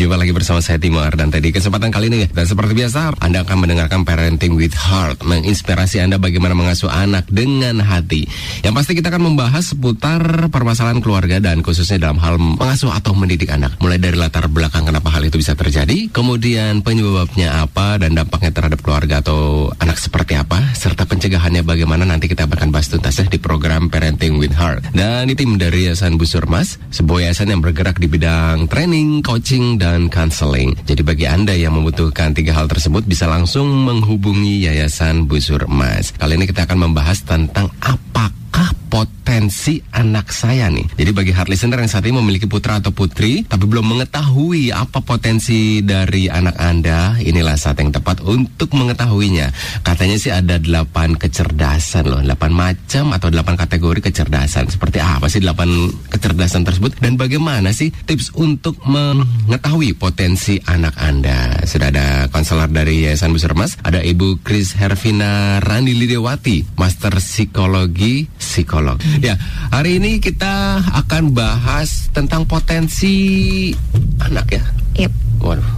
Jumpa lagi bersama saya Timo Ardan tadi kesempatan kali ini dan seperti biasa Anda akan mendengarkan Parenting with Heart menginspirasi Anda bagaimana mengasuh anak dengan hati. Yang pasti kita akan membahas seputar permasalahan keluarga dan khususnya dalam hal mengasuh atau mendidik anak. Mulai dari latar belakang kenapa hal itu bisa terjadi, kemudian penyebabnya apa dan dampaknya terhadap keluarga atau anak seperti apa, serta pencegahannya bagaimana nanti kita akan bahas tuntas ya di program Parenting with Heart. Dan ini tim dari Yayasan Busur Mas, sebuah yayasan yang bergerak di bidang training, coaching, dan counseling. Jadi bagi Anda yang membutuhkan tiga hal tersebut bisa langsung menghubungi Yayasan Busur Emas. Kali ini kita akan membahas tentang apakah potensi anak saya nih. Jadi bagi hard listener yang saat ini memiliki putra atau putri tapi belum mengetahui apa potensi dari anak Anda, inilah saat yang tepat untuk mengetahuinya. Katanya sih ada delapan kecerdasan loh, delapan macam atau delapan kategori kecerdasan. Seperti apa sih delapan kecerdasan tersebut dan bagaimana sih tips untuk mengetahui potensi anak Anda? Sudah ada konselor dari Yayasan Busur Mas, ada Ibu Kris Hervina Rani Lidewati, Master Psikologi Psikolog. Ya, hari ini kita akan bahas tentang potensi anak ya. Yep. Waduh.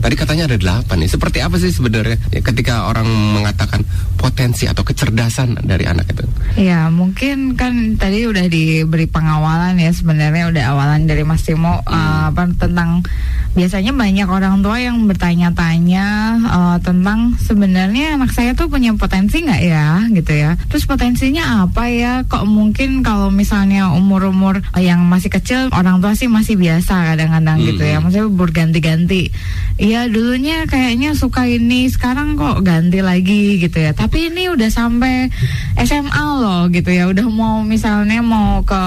Tadi katanya ada delapan nih. Seperti apa sih sebenarnya ya, ketika orang mengatakan potensi atau kecerdasan dari anak itu? Ya mungkin kan tadi udah diberi pengawalan ya sebenarnya udah awalan dari Mas Timo uh, apa tentang biasanya banyak orang tua yang bertanya-tanya uh, tentang sebenarnya anak saya tuh punya potensi nggak ya gitu ya. Terus potensinya apa ya? Kok mungkin kalau misalnya umur-umur yang masih kecil orang tua sih masih biasa kadang-kadang gitu ya. Maksudnya berganti-ganti. Iya dulunya kayaknya suka ini sekarang kok ganti lagi gitu ya. Tapi ini udah sampai SMA loh gitu ya. Udah mau misalnya mau ke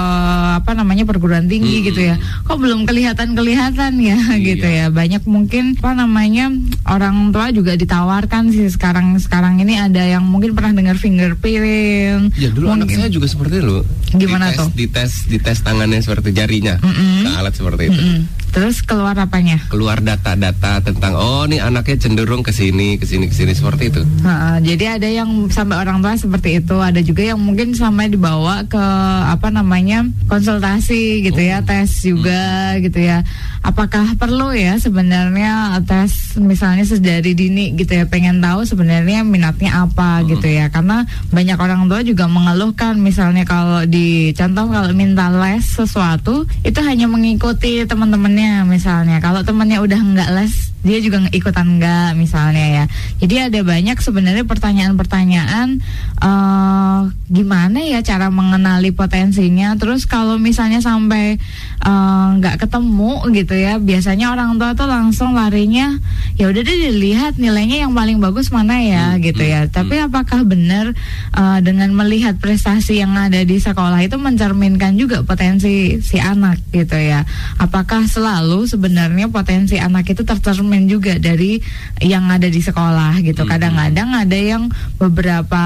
apa namanya perguruan tinggi Hmm. gitu ya. Kok belum kelihatan-kelihatan ya gitu Iya. ya. Banyak mungkin apa namanya orang tua juga ditawarkan sih sekarang sekarang ini ada yang mungkin pernah dengar fingerprint. Ya dulu anak Mungkin- saya juga seperti itu loh. Gimana dites, tuh? Dites, dites tangannya seperti jarinya. Mm-mm. Ke alat seperti itu. Mm-mm. Terus keluar apanya? Keluar data-data tentang oh nih anaknya cenderung ke sini, ke sini, ke sini seperti itu. Heeh, jadi ada yang sampai orang tua seperti itu, ada juga yang mungkin sampai dibawa ke apa namanya konsultasi gitu ya, tes juga gitu ya. Apakah perlu ya sebenarnya tes misalnya sedari dini gitu ya, pengen tahu sebenarnya minatnya apa gitu ya? Karena banyak orang tua juga mengeluhkan misalnya kalau di contoh kalau minta les sesuatu itu hanya mengikuti teman-temannya misalnya. Kalau temannya udah nggak les dia juga ikutan enggak misalnya ya. Jadi ada banyak sebenarnya pertanyaan-pertanyaan eh gimana ya cara mengenali potensinya. Terus kalau misalnya sampai eh, nggak ketemu gitu ya, biasanya orang tua tuh langsung larinya ya udah deh dilihat nilainya yang paling bagus mana ya gitu ya. Tapi apakah benar eh, dengan melihat prestasi yang ada di sekolah itu mencerminkan juga potensi si anak gitu ya? Apakah selalu sebenarnya potensi anak itu tercermin juga dari yang ada di sekolah gitu. Kadang-kadang ada yang beberapa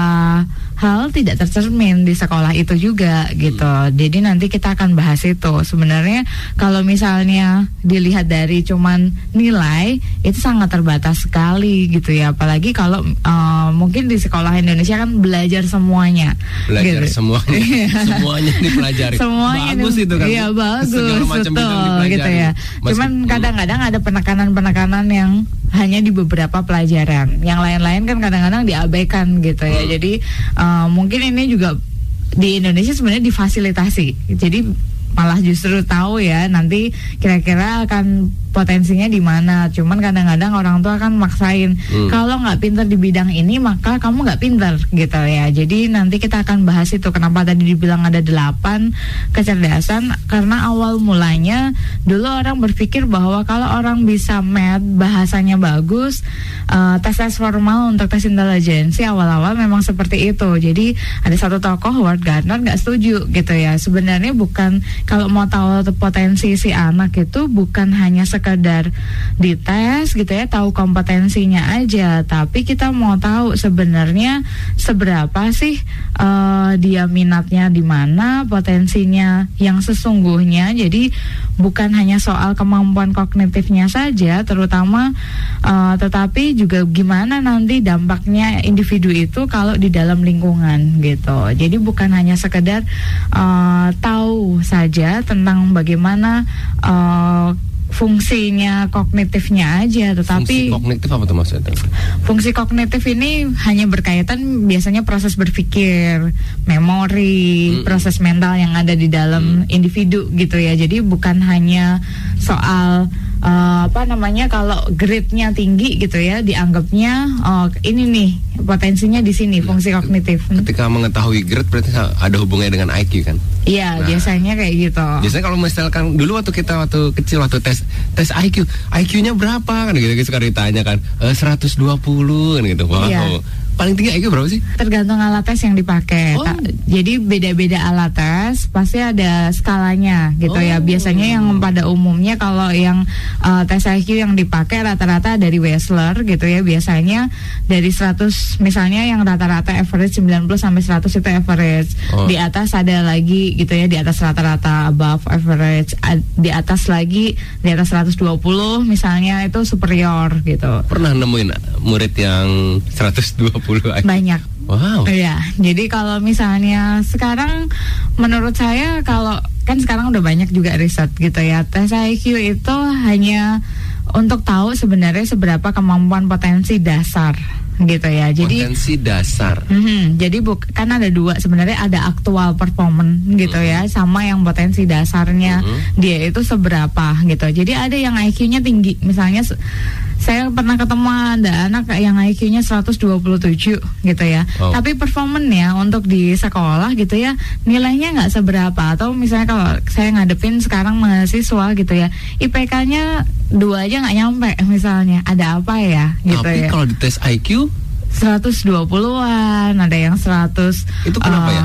hal tidak tercermin di sekolah itu juga gitu. Jadi nanti kita akan bahas itu. Sebenarnya kalau misalnya dilihat dari cuman nilai itu sangat terbatas sekali gitu ya. Apalagi kalau eh, mungkin di sekolah Indonesia kan belajar semuanya. Belajar gitu. semuanya, Iya. semuanya dipelajari. Semuanya bagus itu kan. Iya bagus, Segala macam betul gitu ya. Cuman Meskipun- kadang-kadang ada penekanan-penekanan yang hanya di beberapa pelajaran. Yang lain-lain kan kadang-kadang diabaikan gitu ya. Hmm. Jadi eh, mungkin ini juga di Indonesia sebenarnya difasilitasi. Jadi malah justru tahu ya nanti kira-kira akan potensinya di mana. Cuman kadang-kadang orang tua kan maksain Hmm. kalau nggak pinter di bidang ini maka kamu nggak pinter gitu ya. Jadi nanti kita akan bahas itu kenapa tadi dibilang ada delapan kecerdasan karena awal mulanya dulu orang berpikir bahwa kalau orang bisa math bahasanya bagus eh, tes tes formal untuk tes intelijensi awal-awal memang seperti itu. Jadi ada satu tokoh Howard Gardner nggak setuju gitu ya. Sebenarnya bukan kalau mau tahu potensi si anak itu bukan hanya sekedar dites gitu ya tahu kompetensinya aja, tapi kita mau tahu sebenarnya seberapa sih eh, dia minatnya di mana, potensinya yang sesungguhnya. Jadi bukan hanya soal kemampuan kognitifnya saja, terutama eh, tetapi juga gimana nanti dampaknya individu itu kalau di dalam lingkungan gitu. Jadi bukan hanya sekedar eh, tahu saja tentang bagaimana eh, fungsinya kognitifnya aja, tetapi Fungsi kognitif apa tuh maksudnya? fungsi kognitif ini hanya berkaitan biasanya proses berpikir, memori, Mm-mm. proses mental yang ada di dalam individu gitu ya. Jadi bukan hanya soal eh, apa namanya kalau grade-nya tinggi gitu ya, dianggapnya oh ini nih potensinya di sini fungsi kognitif. Ketika mengetahui grade berarti ada hubungannya dengan IQ kan? Iya, Nah. biasanya kayak gitu. Biasanya kalau misalkan dulu waktu kita waktu kecil waktu tes tes IQ, IQ-nya berapa kan gitu, gitu suka ditanya kan "Eh, 120 kan gitu. Wow. Iya. Paling tinggi IQ berapa sih? Tergantung alat tes yang dipakai. Oh. Ta- Jadi beda-beda alat tes pasti ada skalanya gitu ya. Oh. Biasanya yang pada umumnya kalau yang uh, tes IQ yang dipakai rata-rata dari Wessler gitu ya. Biasanya dari 100 misalnya yang rata-rata average 90 sampai 100 itu average. Oh. Di atas ada lagi gitu ya di atas rata-rata above average. Di atas lagi di atas 120 misalnya itu superior gitu. Pernah nemuin murid yang 120 IQ? Banyak. Wow. Iya, jadi kalau misalnya sekarang menurut saya kalau kan sekarang udah banyak juga riset gitu ya. Tes IQ itu hanya untuk tahu sebenarnya seberapa kemampuan potensi dasar gitu ya. Jadi Potensi dasar. Mhm, jadi buk kan ada dua sebenarnya ada aktual performance gitu ya sama yang potensi dasarnya Mhm. dia itu seberapa gitu. Jadi ada yang IQ-nya tinggi misalnya saya pernah ketemu ada anak yang IQ-nya 127 gitu ya. Oh. Tapi performanya untuk di sekolah gitu ya nilainya nggak seberapa atau misalnya kalau saya ngadepin sekarang mahasiswa gitu ya IPK-nya dua aja nggak nyampe misalnya ada apa ya gitu Tapi ya. kalau di tes IQ 120-an, ada yang 100 itu kenapa eh, ya?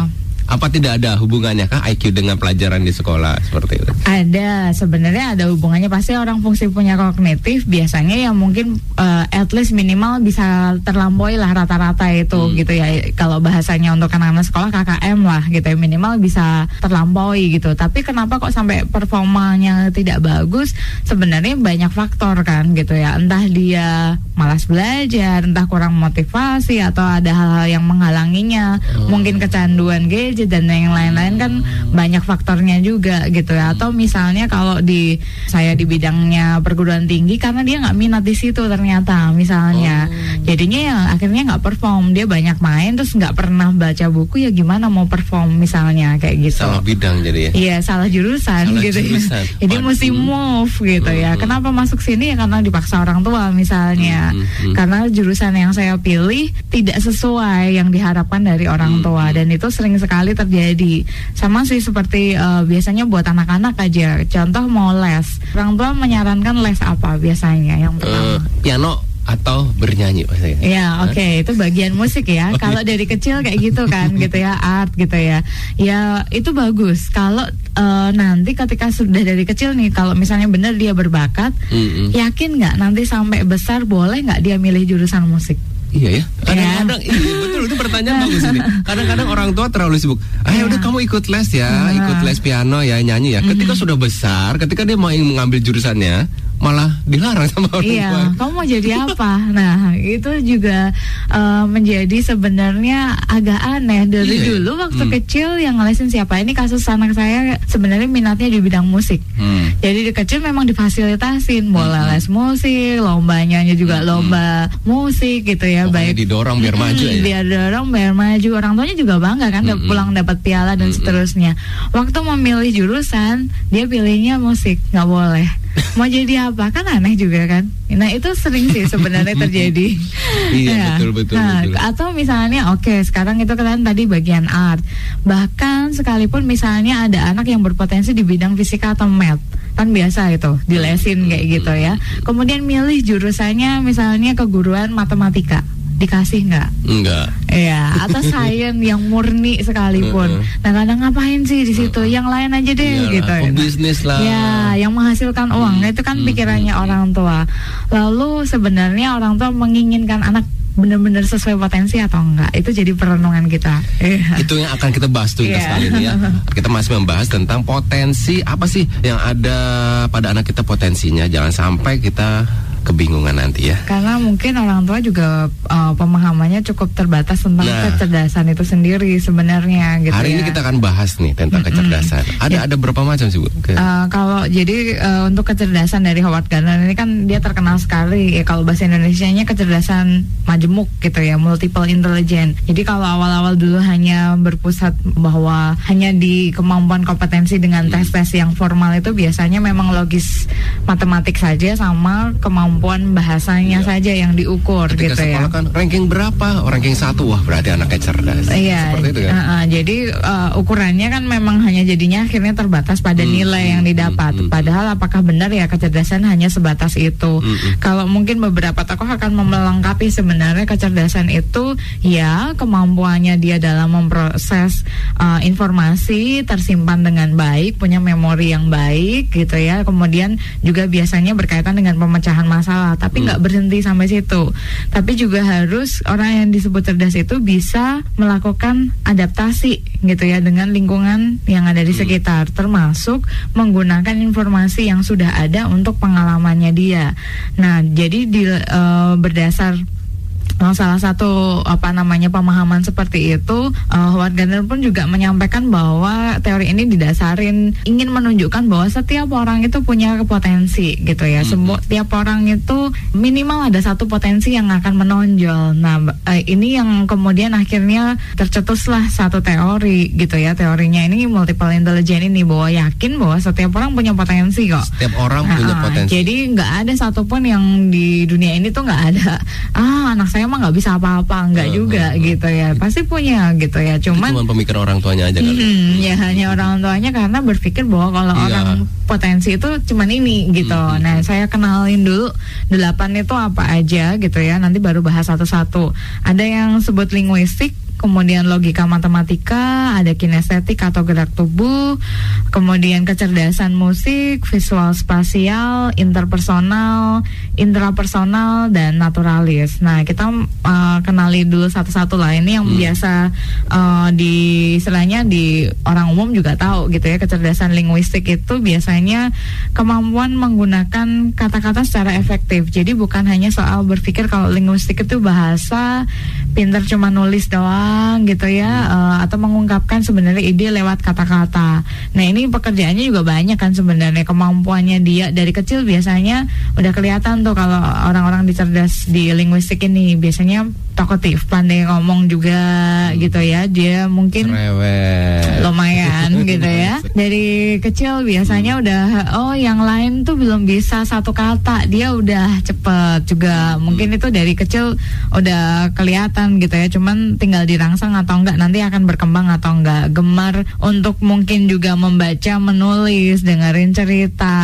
Apa tidak ada hubungannya kah IQ dengan pelajaran di sekolah seperti itu? Ada, sebenarnya ada hubungannya pasti orang fungsi punya kognitif biasanya yang mungkin eh, at least minimal bisa terlampaui lah rata-rata itu Hmm. gitu ya. Kalau bahasanya untuk anak-anak sekolah KKM lah gitu ya minimal bisa terlampaui gitu. Tapi kenapa kok sampai performanya tidak bagus? Sebenarnya banyak faktor kan gitu ya. Entah dia malas belajar, entah kurang motivasi atau ada hal-hal yang menghalanginya, Oh. mungkin kecanduan gadget dan yang lain-lain kan banyak faktornya juga gitu ya atau misalnya kalau di saya di bidangnya perguruan tinggi karena dia nggak minat di situ ternyata misalnya Oh. jadinya ya akhirnya nggak perform dia banyak main terus nggak pernah baca buku ya gimana mau perform misalnya kayak gitu Salah bidang jadi ya. Iya salah jurusan Salah gitu jurusan. ya. Jadi Waduh. mesti move gitu ya. Hmm. Kenapa masuk sini ya karena dipaksa orang tua misalnya. Hmm, hmm. Karena jurusan yang saya pilih tidak sesuai yang diharapkan dari orang Hmm, tua hmm. dan itu sering sekali terjadi. Sama sih seperti eh, biasanya buat anak-anak aja. Contoh mau les. Orang tua menyarankan les apa biasanya yang Eh, pertama? piano atau bernyanyi maksudnya. Ya oke itu bagian musik ya. Oh, Kalau iya. dari kecil kayak gitu kan gitu ya art gitu ya. Ya itu bagus. Kalau eh, nanti ketika sudah dari kecil nih kalau misalnya benar dia berbakat, Mm-mm. yakin nggak nanti sampai besar boleh nggak dia milih jurusan musik? Iya ya. Kadang-kadang iya betul itu pertanyaan bagus ini. Kadang-kadang orang tua terlalu sibuk. Ah Iya. udah kamu ikut les ya, Nah. ikut les piano ya, nyanyi ya. Ketika sudah besar, ketika dia mau mengambil jurusannya, malah dilarang sama orang tua. Iya, kamu mau jadi apa? Nah, itu juga eh, menjadi sebenarnya agak aneh dari Iya. dulu waktu Hmm. kecil yang ngelesin siapa ini kasus anak saya sebenarnya minatnya di bidang musik. Hmm. Jadi di kecil memang difasilitasin boleh Hmm. les musik, lombanya juga Hmm. lomba musik gitu ya, Pokoknya baik didorong biar Mm, maju ya. biar dorong biar maju. Orang tuanya juga bangga kan dap- Mm-mm. pulang dapat piala dan Mm-mm. seterusnya. Waktu memilih jurusan, dia pilihnya musik, nggak boleh. Mau jadi apa? Kan aneh juga kan. Nah, itu sering sih sebenarnya terjadi. Iya, Ya. betul, betul, Nah, betul. Atau misalnya oke, sekarang itu kan tadi bagian art. Bahkan sekalipun misalnya ada anak yang berpotensi di bidang fisika atau math. Kan biasa itu, dilesin kayak gitu ya. Kemudian milih jurusannya misalnya keguruan matematika. Dikasih nggak? Enggak. Iya, atau sains yang murni sekalipun. Nah, kadang ngapain sih di situ? Yang lain aja deh Iyalah, gitu. pebisnis lah. Ya, yang menghasilkan uang. Hmm, Itu kan hmm, pikirannya orang tua. Lalu sebenarnya orang tua menginginkan anak benar-benar sesuai potensi atau enggak? Itu jadi perenungan kita. Iya. Itu yang akan kita bahas tuh Iya. kali ini ya. Kita masih membahas tentang potensi apa sih yang ada pada anak kita potensinya. Jangan sampai kita kebingungan nanti ya. Karena mungkin orang tua juga uh, pemahamannya cukup terbatas tentang Nah. kecerdasan itu sendiri sebenarnya gitu Hari ya. ini kita akan bahas nih tentang kecerdasan. Ada ada berapa macam sih Bu? Ke- Uh, kalau jadi uh, untuk kecerdasan dari Howard Gardner ini kan dia terkenal sekali ya kalau bahasa Indonesianya kecerdasan majemuk gitu ya multiple intelligence. Jadi kalau awal-awal dulu hanya berpusat bahwa hanya di kemampuan kompetensi dengan Hmm. tes-tes yang formal itu biasanya memang logis matematik saja sama kemampuan bahasanya Iya. saja yang diukur Ketika gitu ya. kan ranking berapa? Oh, ranking satu wah berarti anaknya cerdas. Iya, Seperti itu kan. uh, uh, jadi uh, ukurannya kan memang hanya jadinya akhirnya terbatas pada Hmm, nilai yang hmm, didapat. hmm, hmm. Padahal apakah benar ya kecerdasan hanya sebatas itu? Hmm, hmm. Kalau mungkin beberapa tokoh akan melengkapi sebenarnya kecerdasan itu ya kemampuannya dia dalam memproses uh, informasi tersimpan dengan baik, punya memori yang baik gitu ya. Kemudian juga biasanya berkaitan dengan pemecahan masalah, tapi nggak berhenti sampai situ. Tapi juga harus orang yang disebut cerdas itu bisa melakukan adaptasi gitu ya dengan lingkungan yang ada di sekitar, termasuk menggunakan informasi yang sudah ada untuk pengalamannya dia. Nah, jadi di eh, berdasar salah satu apa namanya pemahaman seperti itu uh, Howard Gardner pun juga menyampaikan bahwa teori ini didasarin ingin menunjukkan bahwa setiap orang itu punya potensi gitu ya. Semua tiap orang itu minimal ada satu potensi yang akan menonjol. Nah, eh, ini yang kemudian akhirnya tercetuslah satu teori gitu ya. Teorinya ini multiple intelligence ini bahwa yakin bahwa setiap orang punya potensi kok. Setiap orang punya Nah, potensi. Jadi nggak ada satupun yang di dunia ini tuh nggak ada. Ah anak saya mah nggak bisa apa-apa, nggak Uh, juga uh, uh. gitu ya. Pasti punya gitu ya. Cuman cuma pemikiran orang tuanya aja kali. Hmm, ya hanya orang tuanya karena berpikir bahwa kalau Iya. orang potensi itu cuman ini gitu. Hmm, Nah, saya kenalin dulu delapan itu apa aja gitu ya. Nanti baru bahas satu-satu. Ada yang sebut linguistik, kemudian logika matematika, ada kinestetik atau gerak tubuh, kemudian kecerdasan musik, visual spasial, interpersonal, intrapersonal dan naturalis. Nah, kita uh, kenali dulu satu-satu lah. Ini yang Hmm. biasa uh, di istilahnya di orang umum juga tahu gitu ya kecerdasan linguistik itu biasanya kemampuan menggunakan kata-kata secara efektif. Jadi bukan hanya soal berpikir kalau linguistik itu bahasa pinter cuma nulis doang gitu ya uh, atau mengungkapkan sebenarnya ide lewat kata-kata. Nah, ini pekerjaannya juga banyak kan sebenarnya. Kemampuannya dia dari kecil biasanya udah kelihatan tuh kalau orang-orang dicerdas di linguistik ini. Biasanya talkative, pandai ngomong juga gitu ya. Dia mungkin Cerewet. lumayan gitu ya. Dari kecil biasanya udah oh yang lain tuh belum bisa satu kata, dia udah cepet juga. Mungkin itu dari kecil udah kelihatan gitu ya. Cuman tinggal dirangsang atau enggak nanti akan berkembang atau enggak. Gemar untuk mungkin juga membaca, menulis, dengerin cerita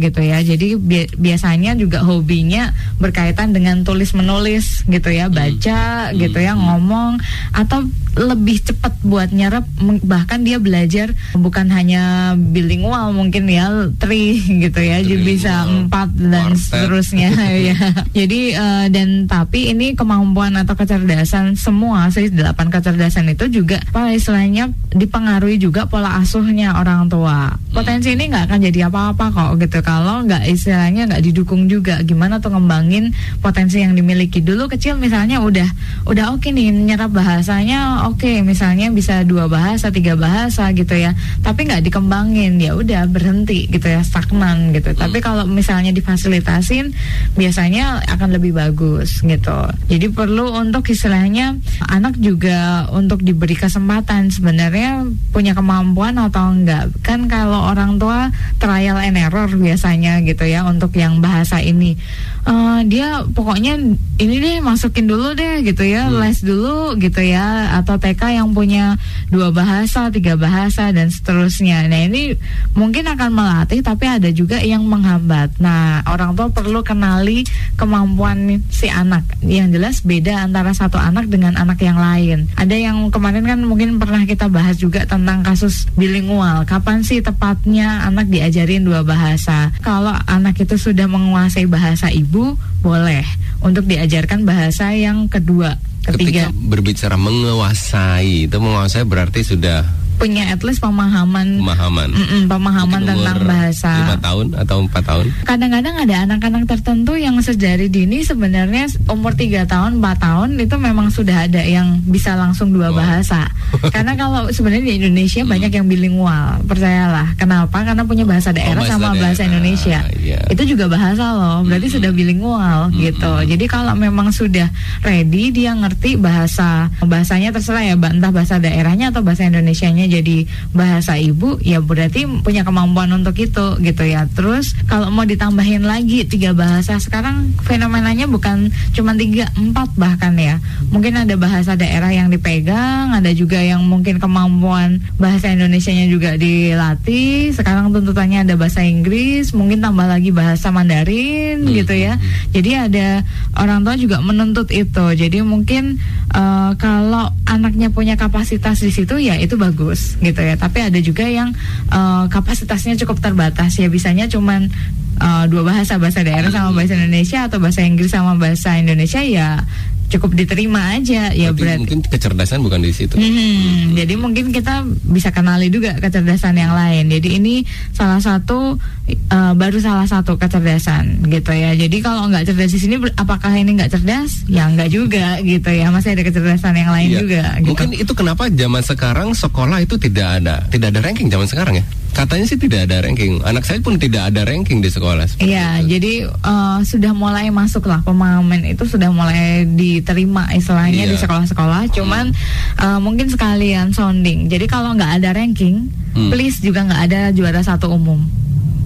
gitu ya. Jadi bi- biasanya juga hobinya berkaitan dengan tulis menulis gitu ya, baca gitu ya, ngomong atau lebih cepat buat nyerap bahkan dia belajar bukan hanya bilingual mungkin ya tri gitu ya jadi bisa empat dan seterusnya ya jadi eh, dan tapi ini kemampuan atau kecerdasan semua sih delapan kecerdasan itu juga apa istilahnya dipengaruhi juga pola asuhnya orang tua. Potensi ini nggak akan jadi apa-apa kok gitu. Kalau nggak istilahnya nggak didukung juga gimana tuh ngembangin potensi yang dimiliki. Dulu kecil misalnya udah udah oke nih nyerap bahasanya. Oke misalnya bisa dua bahasa tiga bahasa gitu ya. Tapi nggak dikembangin. Ya udah berhenti gitu ya stagnan gitu. Tapi kalau misalnya difasilitasin biasanya akan lebih bagus gitu. Jadi perlu untuk istilahnya anak juga untuk diberi kesempatan sebenarnya punya kemampuan atau enggak. Kan kalau orang tua trial and error biasanya gitu ya untuk yang bahasa ini Eh, dia pokoknya ini deh masukin dulu deh gitu ya les dulu gitu ya atau TK yang punya dua bahasa tiga bahasa dan seterusnya. Nah ini mungkin akan melatih tapi ada juga yang menghambat. Nah orang tua perlu kenali kemampuan si anak. Yang jelas beda antara satu anak dengan anak yang lain. Ada yang kemarin kan mungkin pernah kita bahas juga tentang kasus bilingual. Kapan sih tepatnya anak diajarin dua bahasa? Kalau anak itu sudah menguasai bahasa ibu boleh. Untuk diajarkan bahasa yang kedua Ketika ketiga berbicara menguasai, itu menguasai berarti sudah punya at least pemahaman Pemahaman. Mm-mm, pemahaman Mungkin tentang bahasa. lima tahun atau empat tahun. Kadang-kadang ada anak-anak tertentu yang sejari dini sebenarnya umur 3 tahun, 4 tahun itu memang sudah ada yang bisa langsung dua Wow. bahasa. Karena kalau sebenarnya di Indonesia banyak yang bilingual, percayalah. Kenapa? Karena punya bahasa daerah bahasa sama bahasa daerah, Indonesia. iya. Itu juga bahasa loh, berarti sudah bilingual gitu. Jadi kalau memang sudah ready dia ngerti bahasa bahasanya terserah ya, entah bahasa daerahnya atau bahasa Indonesianya jadi bahasa ibu, ya berarti punya kemampuan untuk itu gitu ya. Terus kalau mau ditambahin lagi tiga bahasa sekarang fenomenanya bukan cuma tiga, empat bahkan ya. Mungkin ada bahasa daerah yang dipegang, ada juga yang mungkin kemampuan bahasa Indonesianya juga dilatih. Sekarang tuntutannya ada bahasa Inggris, mungkin tambah lagi bahasa Mandarin Hmm. gitu ya. Jadi ada orang tua juga menuntut itu. Jadi mungkin eh, kalau anaknya punya kapasitas di situ ya itu bagus gitu ya. Tapi ada juga yang eh, kapasitasnya cukup terbatas ya bisanya cuman eh, dua bahasa bahasa daerah sama bahasa Indonesia atau bahasa Inggris sama bahasa Indonesia ya cukup diterima aja ya Berarti berarti. mungkin kecerdasan bukan di situ. Hmm, jadi mungkin kita bisa kenali juga kecerdasan yang lain. Jadi ini salah satu eh, baru salah satu kecerdasan gitu ya. Jadi kalau nggak cerdas di sini, apakah ini nggak cerdas? Ya nggak juga gitu ya. Masih ada kecerdasan yang lain Iya. juga. Gitu. Mungkin itu kenapa zaman sekarang sekolah itu tidak ada tidak ada ranking zaman sekarang ya. Katanya sih tidak ada ranking. Anak saya pun tidak ada ranking di sekolah. Iya, itu. jadi eh, sudah mulai masuk lah pemahaman itu sudah mulai diterima istilahnya Iya. di sekolah-sekolah. Cuman eh, mungkin sekalian sounding. Jadi kalau nggak ada ranking, Hmm. please juga nggak ada juara satu umum.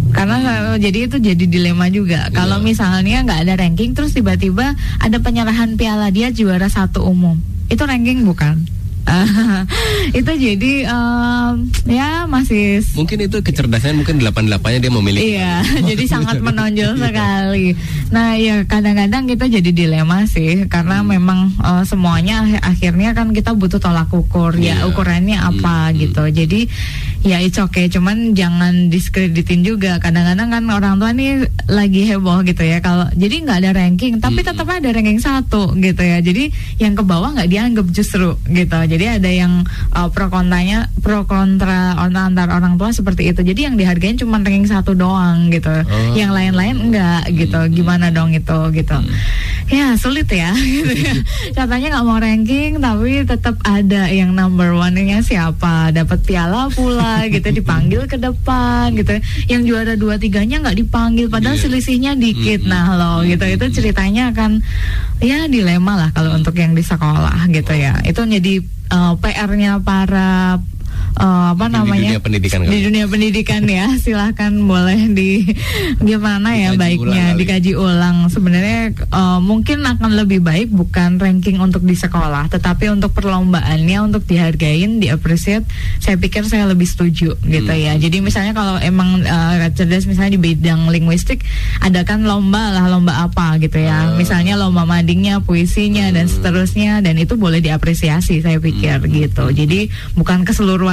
Karena kalau- jadi itu jadi dilema juga. Kalau Iya. misalnya nggak ada ranking, terus tiba-tiba ada penyerahan piala dia juara satu umum, itu ranking bukan? itu jadi em, ya masih Mungkin itu kecerdasan mungkin delapan delapannya dia memiliki. Iya, jadi sangat menonjol sekali. Nah, ya kadang-kadang kita jadi dilema sih karena Hmm. memang eh, semuanya ak- akhirnya kan kita butuh tolak ukur Iya. ya ukurannya apa Hmm, hmm. gitu. Jadi ya it's okay, cuman jangan diskreditin juga. Kadang-kadang kan orang tua nih lagi heboh gitu ya kalau jadi nggak ada ranking, tapi Hmm. tetap ada ranking satu gitu ya. Jadi yang ke bawah nggak dianggap justru gitu. Jadi ada yang uh, pro kontranya pro kontra on- antar orang tua seperti itu. Jadi yang dihargain cuma ranking satu doang gitu. Oh. Yang lain-lain enggak gitu. Gimana dong itu gitu. Ya sulit ya. Katanya nggak mau ranking tapi tetap ada yang number one-nya siapa dapat piala pula gitu dipanggil ke depan gitu. Yang juara dua tiganya nggak dipanggil padahal Iya. selisihnya dikit. Nah loh gitu itu ceritanya akan ya dilema lah kalau untuk yang di sekolah gitu ya. Itu jadi eh, PR-nya para eh, apa di namanya dunia pendidikan di kali. dunia pendidikan ya silahkan boleh di gimana ya Dikaji baiknya ulang dikaji ulang sebenarnya eh, mungkin akan lebih baik bukan ranking untuk di sekolah tetapi untuk perlombaannya untuk dihargain diapresiat saya pikir saya lebih setuju gitu Hmm. ya jadi misalnya kalau emang eh, cerdas misalnya di bidang linguistik ada kan lomba lah lomba apa gitu ya Ah. misalnya lomba madingnya puisinya dan Hmm. seterusnya dan itu boleh diapresiasi saya pikir Hmm. gitu jadi bukan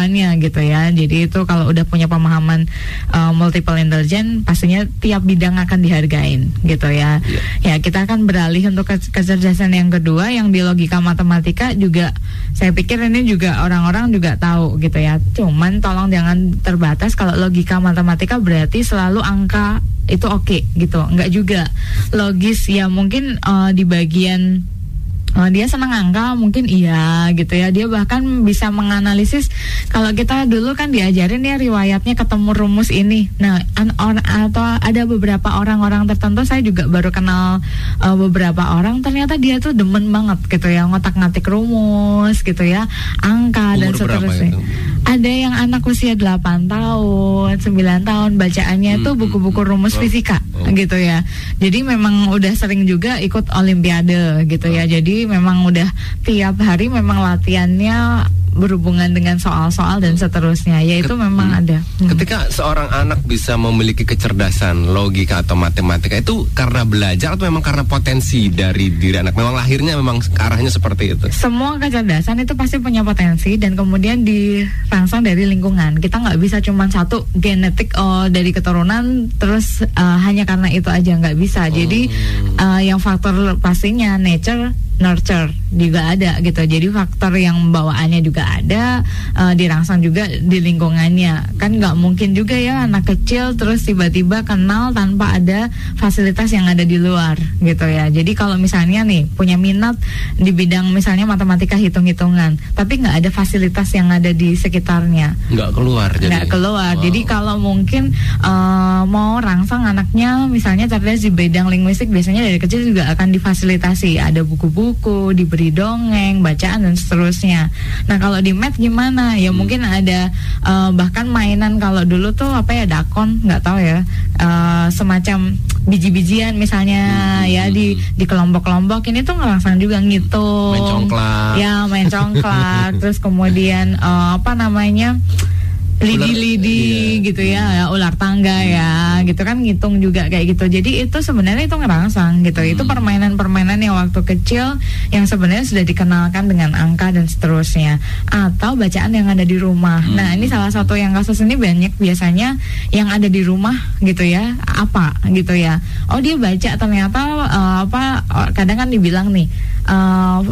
keseluruhannya gitu ya. Jadi itu kalau udah punya pemahaman uh, multiple intelligence pastinya tiap bidang akan dihargain gitu ya. Iya. ya kita akan beralih untuk ke- kecerdasan yang kedua yang di logika matematika juga saya pikir ini juga orang-orang juga tahu gitu ya. Cuman tolong jangan terbatas kalau logika matematika berarti selalu angka itu oke gitu nggak juga. Logis ya mungkin uh, di bagian Oh, dia senang angka mungkin iya gitu ya. Dia bahkan bisa menganalisis kalau kita dulu kan diajarin ya riwayatnya ketemu rumus ini. Nah an- atau ada beberapa orang-orang tertentu saya juga baru kenal uh, beberapa orang ternyata dia tuh demen banget gitu ya ngotak-ngatik rumus gitu ya angka dan Umur berapa seterusnya? Ada yang anak usia 8 tahun 9 tahun bacaannya itu Hmm, buku-buku hmm, rumus oh, fisika oh. gitu ya. Jadi memang udah sering juga ikut olimpiade gitu ya. Jadi memang udah tiap hari memang latihannya berhubungan dengan soal-soal dan seterusnya. Ya itu Ket- memang hmm. ada. Hmm. Ketika seorang anak bisa memiliki kecerdasan logika atau matematika itu karena belajar atau memang karena potensi dari diri anak? Memang lahirnya memang arahnya seperti itu. Semua kecerdasan itu pasti punya potensi dan kemudian dirangsang dari lingkungan. Kita nggak bisa cuma satu genetik oh, dari keturunan terus uh, hanya karena itu aja nggak bisa. Jadi uh, yang faktor pastinya nature nurture juga ada gitu. Jadi faktor yang bawaannya juga ada, uh, dirangsang juga di lingkungannya. Kan nggak mungkin juga ya anak kecil terus tiba-tiba kenal tanpa ada fasilitas yang ada di luar gitu ya. Jadi kalau misalnya nih punya minat di bidang misalnya matematika hitung-hitungan, tapi nggak ada fasilitas yang ada di sekitarnya, nggak keluar. Jadi. Nggak keluar. Wow. Jadi kalau mungkin uh, mau rangsang anaknya misalnya cerdas di bidang linguistik biasanya dari kecil juga akan difasilitasi ada buku-buku diberi dongeng bacaan dan seterusnya. Nah kalau di mat gimana? Ya hmm. mungkin ada uh, bahkan mainan. Kalau dulu tuh apa ya dakon nggak tahu ya. Uh, semacam biji-bijian misalnya hmm. ya di di kelompok-kelompok. Ini tuh ngerangsang juga ngitung. Main congklak. Ya main congklak. Terus kemudian uh, apa namanya lidi-lidi iya. gitu ya, ya ular tangga ya gitu kan ngitung juga kayak gitu. Jadi itu sebenarnya itu ngerangsang gitu. Hmm. itu permainan-permainan yang waktu kecil yang sebenarnya sudah dikenalkan dengan angka dan seterusnya. Atau bacaan yang ada di rumah. Hmm. nah ini salah satu yang kasus ini banyak biasanya yang ada di rumah gitu ya. Apa gitu ya. Oh dia baca ternyata uh, apa kadang kan dibilang nih uh,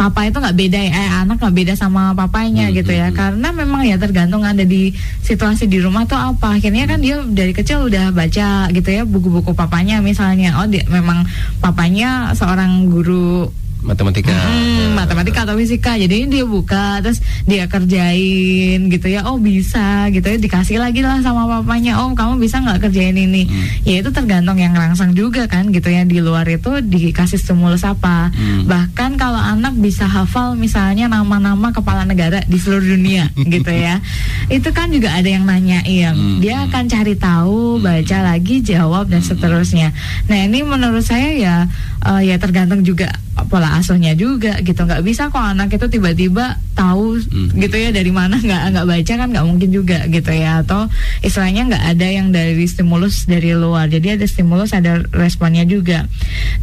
papa itu nggak beda ya eh, anak nggak beda sama papanya hmm, gitu ya. hmm, hmm. karena memang ya tergantung ada di situasi di rumah tuh apa. Akhirnya kan dia dari kecil udah baca gitu ya buku-buku papanya misalnya. Oh dia memang papanya seorang guru matematika hmm, matematika atau fisika jadi dia buka terus dia kerjain gitu ya oh bisa gitu ya dikasih lagi lah sama papanya oh kamu bisa nggak kerjain ini hmm. ya itu tergantung yang rangsang juga kan gitu ya di luar itu dikasih stimulus apa hmm. bahkan kalau anak bisa hafal misalnya nama-nama kepala negara di seluruh dunia gitu ya itu kan juga ada yang nanyain hmm. dia akan cari tahu hmm. baca lagi jawab dan hmm. seterusnya nah ini menurut saya ya uh, ya tergantung juga pola asuhnya juga gitu nggak bisa kok anak itu tiba-tiba tahu hmm. gitu ya dari mana nggak nggak baca kan nggak mungkin juga gitu ya atau istilahnya nggak ada yang dari stimulus dari luar jadi ada stimulus ada responnya juga